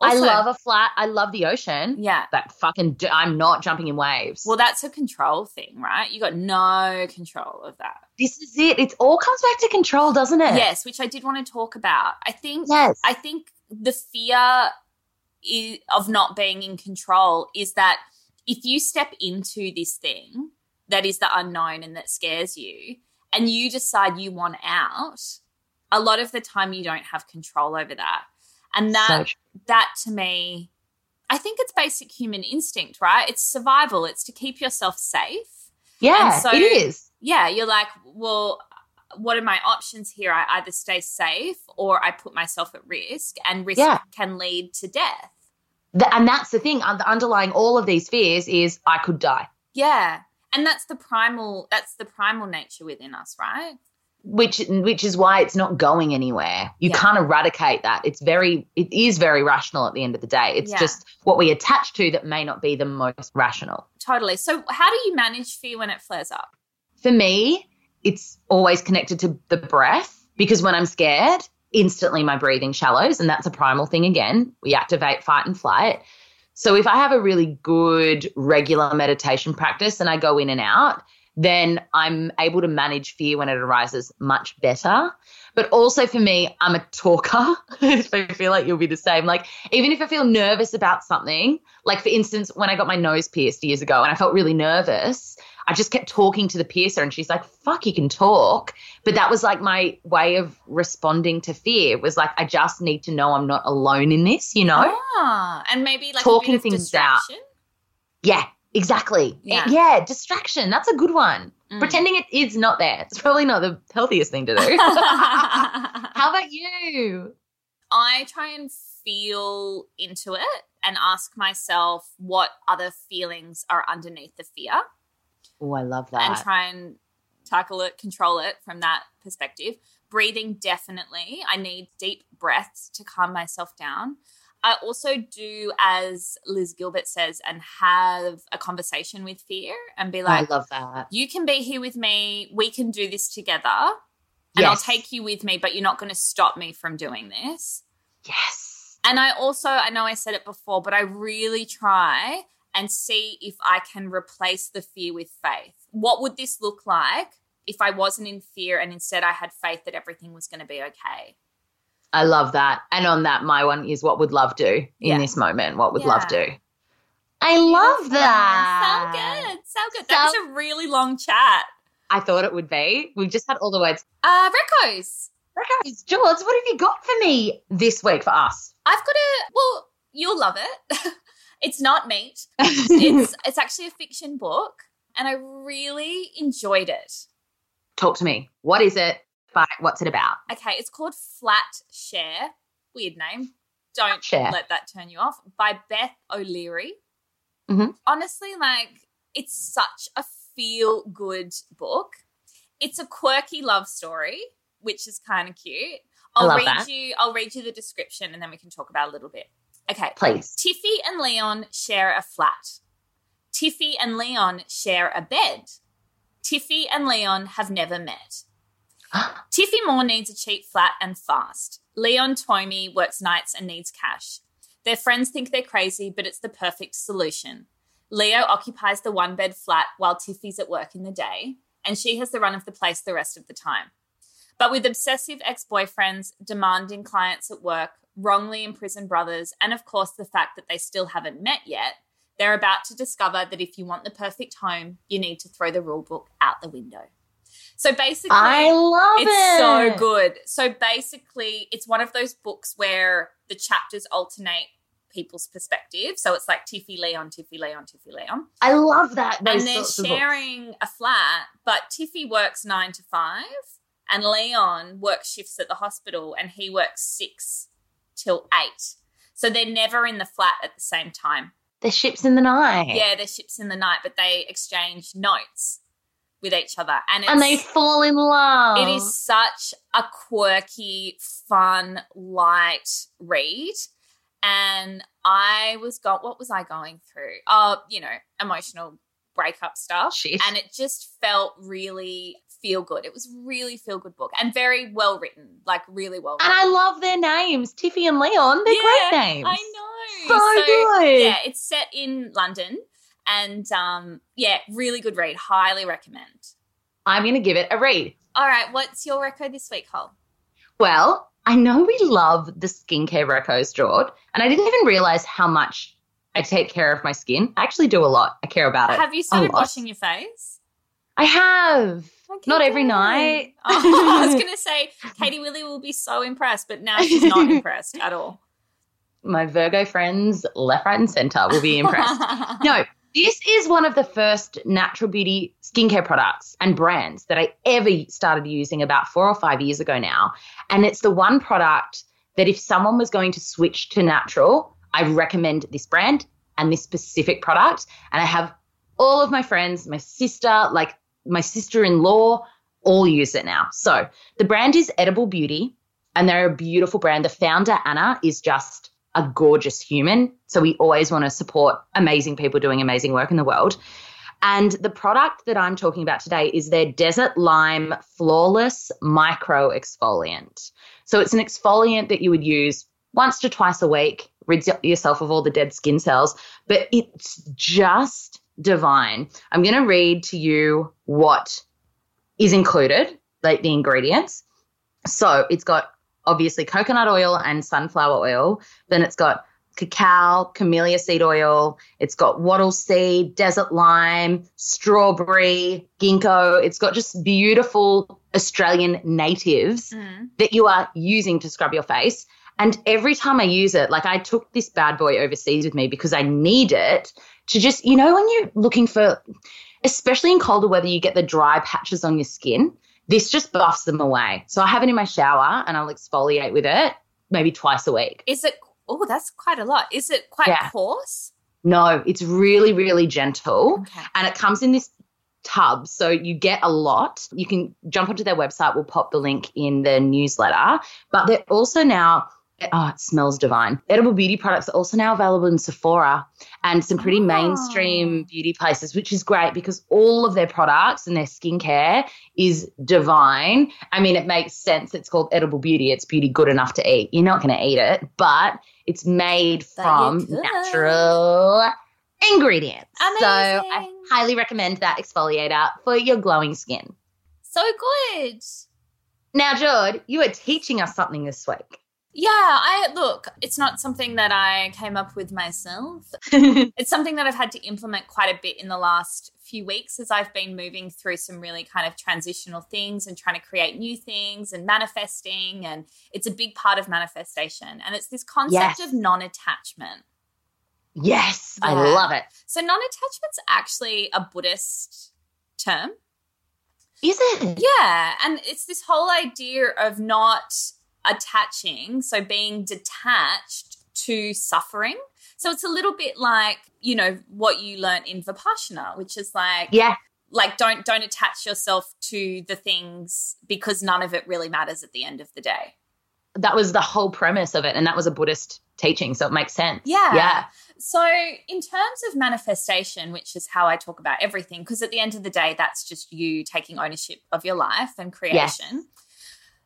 I love a flat. I love the ocean. Yeah. But fucking, d- I'm not jumping in waves. Well, that's a control thing, right? You got no control of that. this is it. It all comes back to control, doesn't it? Yes, which I did want to talk about. I think Yes. I think the fear i of not being in control is that if you step into this thing that is the unknown and that scares you, and you decide you want out, a lot of the time you don't have control over that. And that so that to me, I think it's basic human instinct, right? It's survival. It's to keep yourself safe. yeah, so- it is. Yeah, you're like, well, what are my options here? I either stay safe or I put myself at risk, and risk Yeah. can lead to death. Th- and that's the thing. Un- underlying all of these fears is I could die, Yeah. And that's the primal that's the primal nature within us, right? which which is why it's not going anywhere. You Yeah. can't eradicate that. It's very, it is very rational at the end of the day. It's Yeah. just what we attach to that may not be the most rational. Totally. So how do you manage fear when it flares up? For me, it's always connected to the breath because when I'm scared, instantly my breathing shallows. And that's a primal thing again. We activate fight and flight. So if I have a really good regular meditation practice and I go in and out, then I'm able to manage fear when it arises much better. But also for me, I'm a talker. I feel like you'll be the same. Like, even if I feel nervous about something, like for instance, when I got my nose pierced years ago and I felt really nervous, I just kept talking to the piercer and she's like, fuck, you can talk. But that was like my way of responding to fear was like, I just need to know I'm not alone in this, you know? Ah, and maybe like Talking things out. Yeah, exactly. Yeah. Yeah. distraction. That's a good one. Mm. Pretending it is not there. It's probably not the healthiest thing to do. How about you? I try and feel into it and ask myself what other feelings are underneath the fear Oh, I love that. and try and tackle it, control it from that perspective. Breathing, definitely. I need deep breaths to calm myself down. I also do, as Liz Gilbert says, and have a conversation with fear and be oh, like, I love that. you can be here with me. We can do this together. And I'll take you with me, but you're not going to stop me from doing this. Yes. And I also, I know I said it before, but I really try and see if I can replace the fear with faith. What would this look like if I wasn't in fear and instead I had faith that everything was going to be okay? I love that. And on that, my one is what would love do in Yeah. this moment? What would love do? I love that. So good. So good. That So- was a really long chat. I thought it would be. We've just had all the words. Uh, Recos. Okay, George, what have you got for me this week for us? I've got a, well, you'll love it. it's not meat. It's, it's actually a fiction book and I really enjoyed it. Talk to me. What is it? But what's it about? Okay, it's called Flat Share. Weird name. Don't Share. let that turn you off. By Beth O'Leary. Mhm. Honestly, like it's such a feel good book. It's a quirky love story, which is kind of cute. I'll read that. you. I'll read you the description, and then we can talk about it a little bit. Okay. Please. Tiffy and Leon share a flat. Tiffy and Leon share a bed. Tiffy and Leon have never met. Tiffy Moore needs a cheap flat and fast. Leon Twomey works nights and needs cash. Their friends think they're crazy, but it's the perfect solution. Leo occupies the one bed flat while Tiffy's at work in the day, and she has the run of the place the rest of the time. But with obsessive ex boyfriends, demanding clients at work, wrongly imprisoned brothers, and of course the fact that they still haven't met yet, they're about to discover that if you want the perfect home, you need to throw the rule book out the window. So basically, I love it's it. so good. So basically, it's one of those books where the chapters alternate people's perspective. So it's like Tiffy Leon, Tiffy Leon, Tiffy Leon. I love that. Those and they're sorts of books. sharing a flat, but Tiffy works nine to five, and Leon works shifts at the hospital, and he works six till eight. So they're never in the flat at the same time. The ships in the night. Yeah, they're ships in the night, but they exchange notes with each other, and it's, And they fall in love. it is such a quirky, fun, light read. And I was got what was I going through? Oh, you know, emotional breakup stuff. And it just felt really feel good. It was really feel good book and very well written, like really well written. And. I love their names. Tiffy and Leon. They're Yeah, great names. I know. So good. Yeah, it's set in London. And um, yeah, really good read. Highly recommend. I'm going to give it a read. All right, what's your reco this week, Cole? Well, I know we love the skincare recos, George, and I didn't even realize how much I take care of my skin. I actually do a lot. I care about it. Have you started washing your face? I have. Okay, Not every night. Oh, I was going to say Katie Willie will be so impressed, but now she's not impressed at all. My Virgo friends, left, right, and center, will be impressed. no, this is one of the first natural beauty skincare products and brands that I ever started using about four or five years ago now. And it's the one product that if someone was going to switch to natural, I recommend this brand and this specific product. And I have all of my friends, my sister, like my sister in law, all use it now. So the brand is Edible Beauty and they're a beautiful brand. The founder, Anna, is just a gorgeous human. So we always want to support amazing people doing amazing work in the world. And the product that I'm talking about today is their Desert Lime Flawless Micro Exfoliant. So it's an exfoliant that you would use once to twice a week, rids yourself of all the dead skin cells, but it's just divine. I'm going to read to you what is included, like the ingredients. So it's got obviously coconut oil and sunflower oil. Then it's got cacao, camellia seed oil. It's got wattle seed, desert lime, strawberry, ginkgo. It's got just beautiful Australian natives mm. that you are using to scrub your face. And every time I use it, like I took this bad boy overseas with me because I need it to just, you know, when you're looking for, especially in colder weather, you get the dry patches on your skin. This just buffs them away. So I have it in my shower and I'll exfoliate with it maybe twice a week. Is it Oh, that's quite a lot. Is it quite yeah. coarse? No, it's really, really gentle. Okay. And it comes in this tub. So you get a lot. You can jump onto their website. We'll pop the link in the newsletter. But they're also now Oh, it smells divine. Edible beauty products are also now available in Sephora and some pretty oh. mainstream beauty places, which is great because all of their products and their skincare is divine. I mean, it makes sense. It's called edible beauty. It's beauty good enough to eat. You're not going to eat it, but it's made from natural ingredients. Amazing. So I highly recommend that exfoliator for your glowing skin. So good. Now, Jord, you are teaching us something this week. Yeah, I look, it's not something that I came up with myself. it's something that I've had to implement quite a bit in the last few weeks as I've been moving through some really kind of transitional things and trying to create new things and manifesting. And it's a big part of manifestation. And it's this concept yes. of non attachment. Yes, yeah. I love it. So, non attachment's actually a Buddhist term. Is it? Yeah. And it's this whole idea of not attaching, so being detached to suffering. So it's a little bit like, you know, what you learn in Vipassana, which is like, yeah, like don't don't attach yourself to the things because none of it really matters at the end of the day. That was the whole premise of it, and that was a Buddhist teaching, so it makes sense. Yeah, yeah. So, in terms of manifestation, which is how I talk about everything, because at the end of the day, that's just you taking ownership of your life and creation. Yes.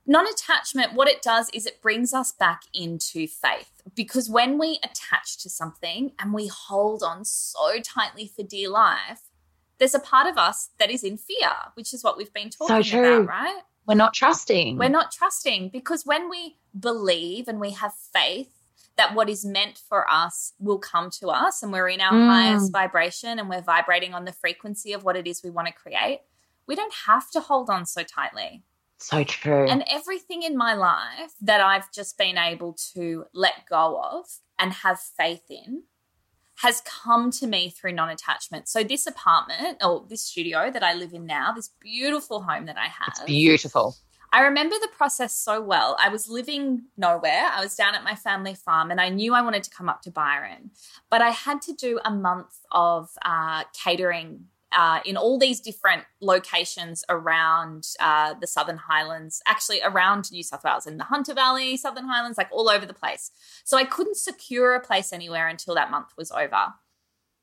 Non attachment, what it does is it brings us back into faith because when we attach to something and we hold on so tightly for dear life, there's a part of us that is in fear, which is what we've been talking so about, right? We're not trusting. We're not trusting because when we believe and we have faith that what is meant for us will come to us and we're in our mm. highest vibration and we're vibrating on the frequency of what it is we want to create, we don't have to hold on so tightly. So true. And everything in my life that I've just been able to let go of and have faith in has come to me through non attachment. So, this apartment or this studio that I live in now, this beautiful home that I have. It's beautiful. I remember the process so well. I was living nowhere. I was down at my family farm and I knew I wanted to come up to Byron. But I had to do a month of uh, catering uh, in all these different locations around uh, the Southern Highlands, actually around New South Wales in the Hunter Valley, Southern Highlands, like all over the place. So I couldn't secure a place anywhere until that month was over.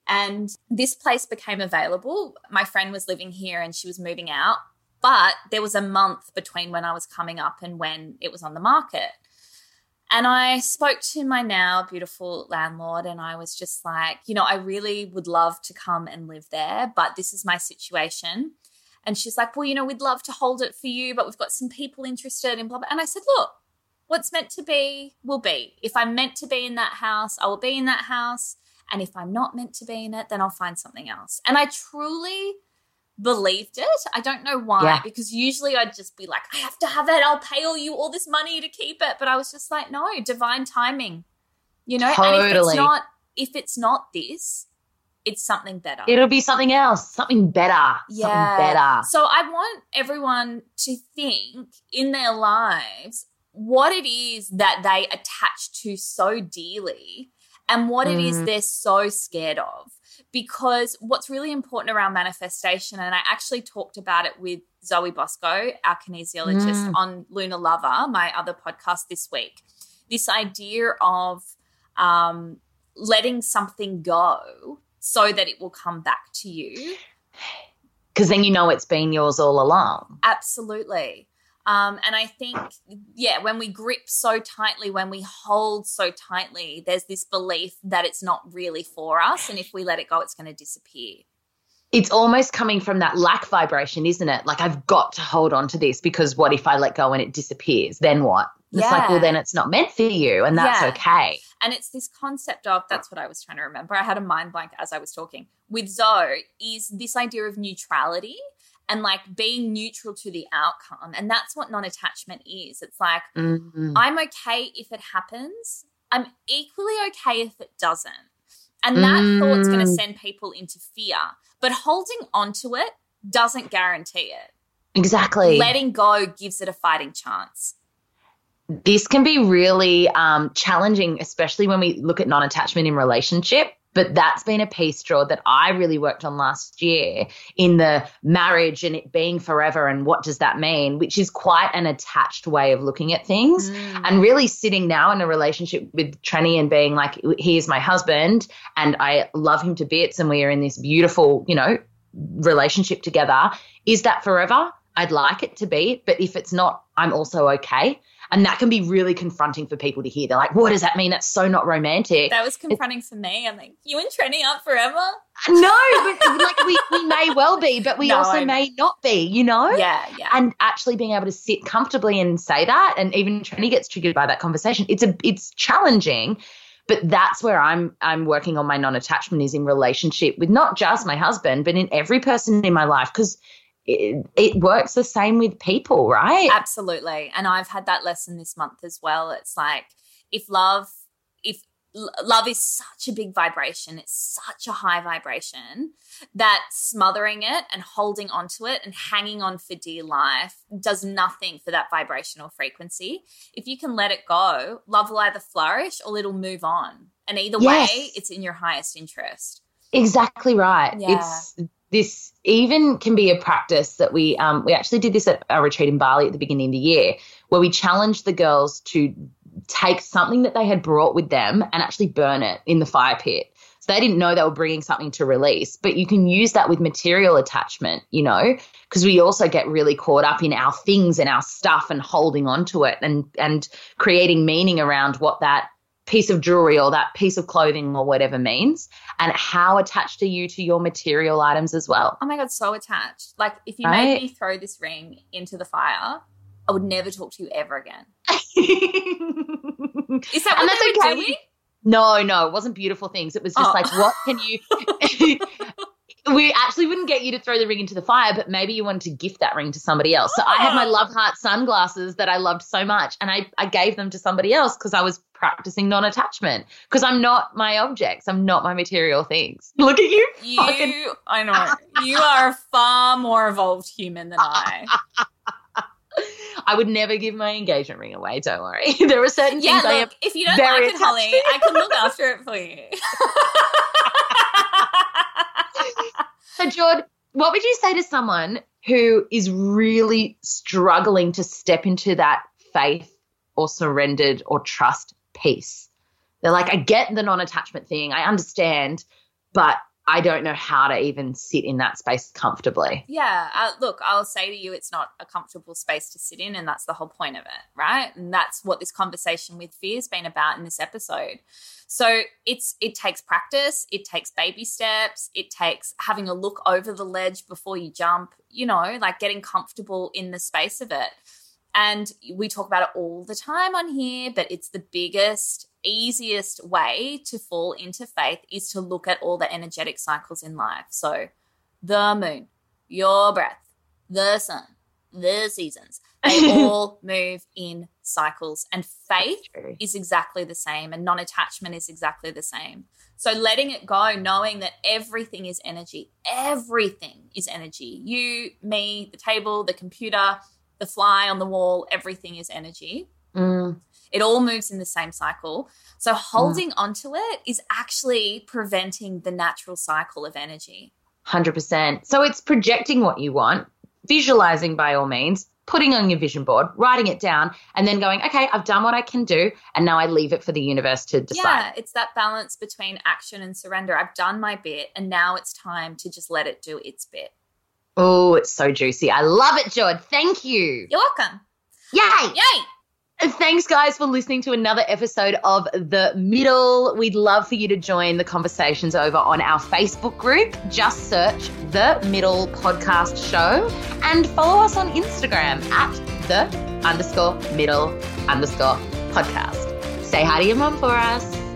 And this place became available. My friend was living here and she was moving out, but there was a month between when I was coming up and when it was on the market. And I spoke to my now beautiful landlord, and I was just like, you know, I really would love to come and live there, but this is my situation. And she's like, well, you know, we'd love to hold it for you, but we've got some people interested in blah, blah. And I said, look, what's meant to be will be. If I'm meant to be in that house, I will be in that house. And if I'm not meant to be in it, then I'll find something else. And I truly believed it. I don't know why, yeah. because usually I'd just be like, I have to have it. I'll pay all you all this money to keep it. But I was just like, no, divine timing. You know, totally. and if it's not if it's not this, it's something better. It'll be something else, something better. Yeah. Something better. So I want everyone to think in their lives what it is that they attach to so dearly and what mm. it is mm. they're so scared of because what's really important around manifestation, and I actually talked about it with Zoe Bosco, our kinesiologist, mm. on Lunar Lover, my other podcast this week. This idea of um, letting something go so that it will come back to you Because then you know it's been yours all along. Absolutely. Um, and I think, yeah, when we grip so tightly, when we hold so tightly, there's this belief that it's not really for us. And if we let it go, it's going to disappear. It's almost coming from that lack vibration, isn't it? Like, I've got to hold on to this because what if I let go and it disappears? Then what? It's Yeah. like, well, then it's not meant for you, and that's Yeah. okay. And it's this concept of that's what I was trying to remember. I had a mind blank as I was talking. With Zoe is this idea of neutrality and like being neutral to the outcome. And that's what non attachment is. It's like, Mm. I'm okay if it happens, I'm equally okay if it doesn't. And that thought's going to Mm. send people into fear. But holding onto it doesn't guarantee it. Exactly. Letting go gives it a fighting chance. this can be really um, challenging, especially when we look at non attachment in relationship. But that's been a piece, draw that I really worked on last year in the marriage and it being forever and what does that mean, which is quite an attached way of looking at things. Mm. And really sitting now in a relationship with Trenny and being like, he is my husband and I love him to bits and we are in this beautiful, you know, relationship together. Is that forever? I'd like it to be, but if it's not, I'm also okay. And that can be really confronting for people to hear. They're like, what does that mean? That's so not romantic. That was confronting for me. I'm like, you and Trenny aren't forever? no, but like we, we may well be, but we No, also I know. may not be, you know? Yeah, yeah. And actually being able to sit comfortably and say that, and even Trini gets triggered by that conversation. It's a it's challenging, but that's where I'm I'm working on my non-attachment is in relationship with not just my husband, but in every person in my life because it, it works the same with people, right? Absolutely. And I've had that lesson this month as well. It's like if love if l- love is such a big vibration, it's such a high vibration that smothering it and holding onto it and hanging on for dear life does nothing for that vibrational frequency. If you can let it go, love will either flourish or it'll move on. And either Yes. way, it's in your highest interest. Exactly right. Yeah. It's this even can be a practice that we um we actually did this at our retreat in Bali at the beginning of the year where we challenged the girls to take something that they had brought with them and actually burn it in the fire pit. So they didn't know they were bringing something to release, but you can use that with material attachment, you know, because we also get really caught up in our things and our stuff and holding on to it and and creating meaning around what that piece of jewelry or that piece of clothing or whatever means and how attached are you to your material items as well Oh my god, so attached. Like if you Right? made me throw this ring into the fire, I would never talk to you ever again. Is that And what that's they were okay. doing? no no it wasn't beautiful things it was just Oh. like what can you we actually wouldn't get you to throw the ring into the fire but maybe you wanted to gift that ring to somebody else so i had my Oh. love heart sunglasses that i loved so much and i, I gave them to somebody else because i was practicing non-attachment because i'm not my objects i'm not my material things look at you You, fucking- I know, you are a far more evolved human than I. I would never give my engagement ring away. Don't worry. There are certain Yeah, things I am. look, if you don't like it, Hollie. I can look after it for you. So, Jord, what would you say to someone who is really struggling to step into that faith or surrendered or trust piece? They're like, I get the non-attachment thing, I understand, but I don't know how to even sit in that space comfortably. Yeah, uh, look, I'll say to you, it's not a comfortable space to sit in, and that's the whole point of it, right? And that's what this conversation with fear's been about in this episode. So it's it takes practice, it takes baby steps, it takes having a look over the ledge before you jump, you know, like getting comfortable in the space of it. And we talk about it all the time on here, but it's the biggest, easiest way to fall into faith is to look at all the energetic cycles in life. So the moon, your breath, the sun, the seasons, they all move in cycles. And faith is exactly the same, and non attachment is exactly the same. So letting it go, knowing that everything is energy, everything is energy. You, me, the table, the computer, the fly on the wall, everything is energy. Mm, It all moves in the same cycle. So holding onto it is actually preventing the natural cycle of energy. 100%. So it's projecting what you want visualizing by all means, putting on your vision board, writing it down, and then going, okay, I've done what I can do, and now I leave it for the universe to decide. Yeah, it's that balance between action and surrender. I've done my bit, and now it's time to just let it do its bit. Oh, it's so juicy. I love it, Jord. Thank you. You're welcome. Yay! Yay! Thanks, guys, for listening to another episode of The Middle. We'd love for you to join the conversations over on our Facebook group. Just search The Middle Podcast Show and follow us on Instagram at the underscore middle underscore podcast. Say hi to your mom for us.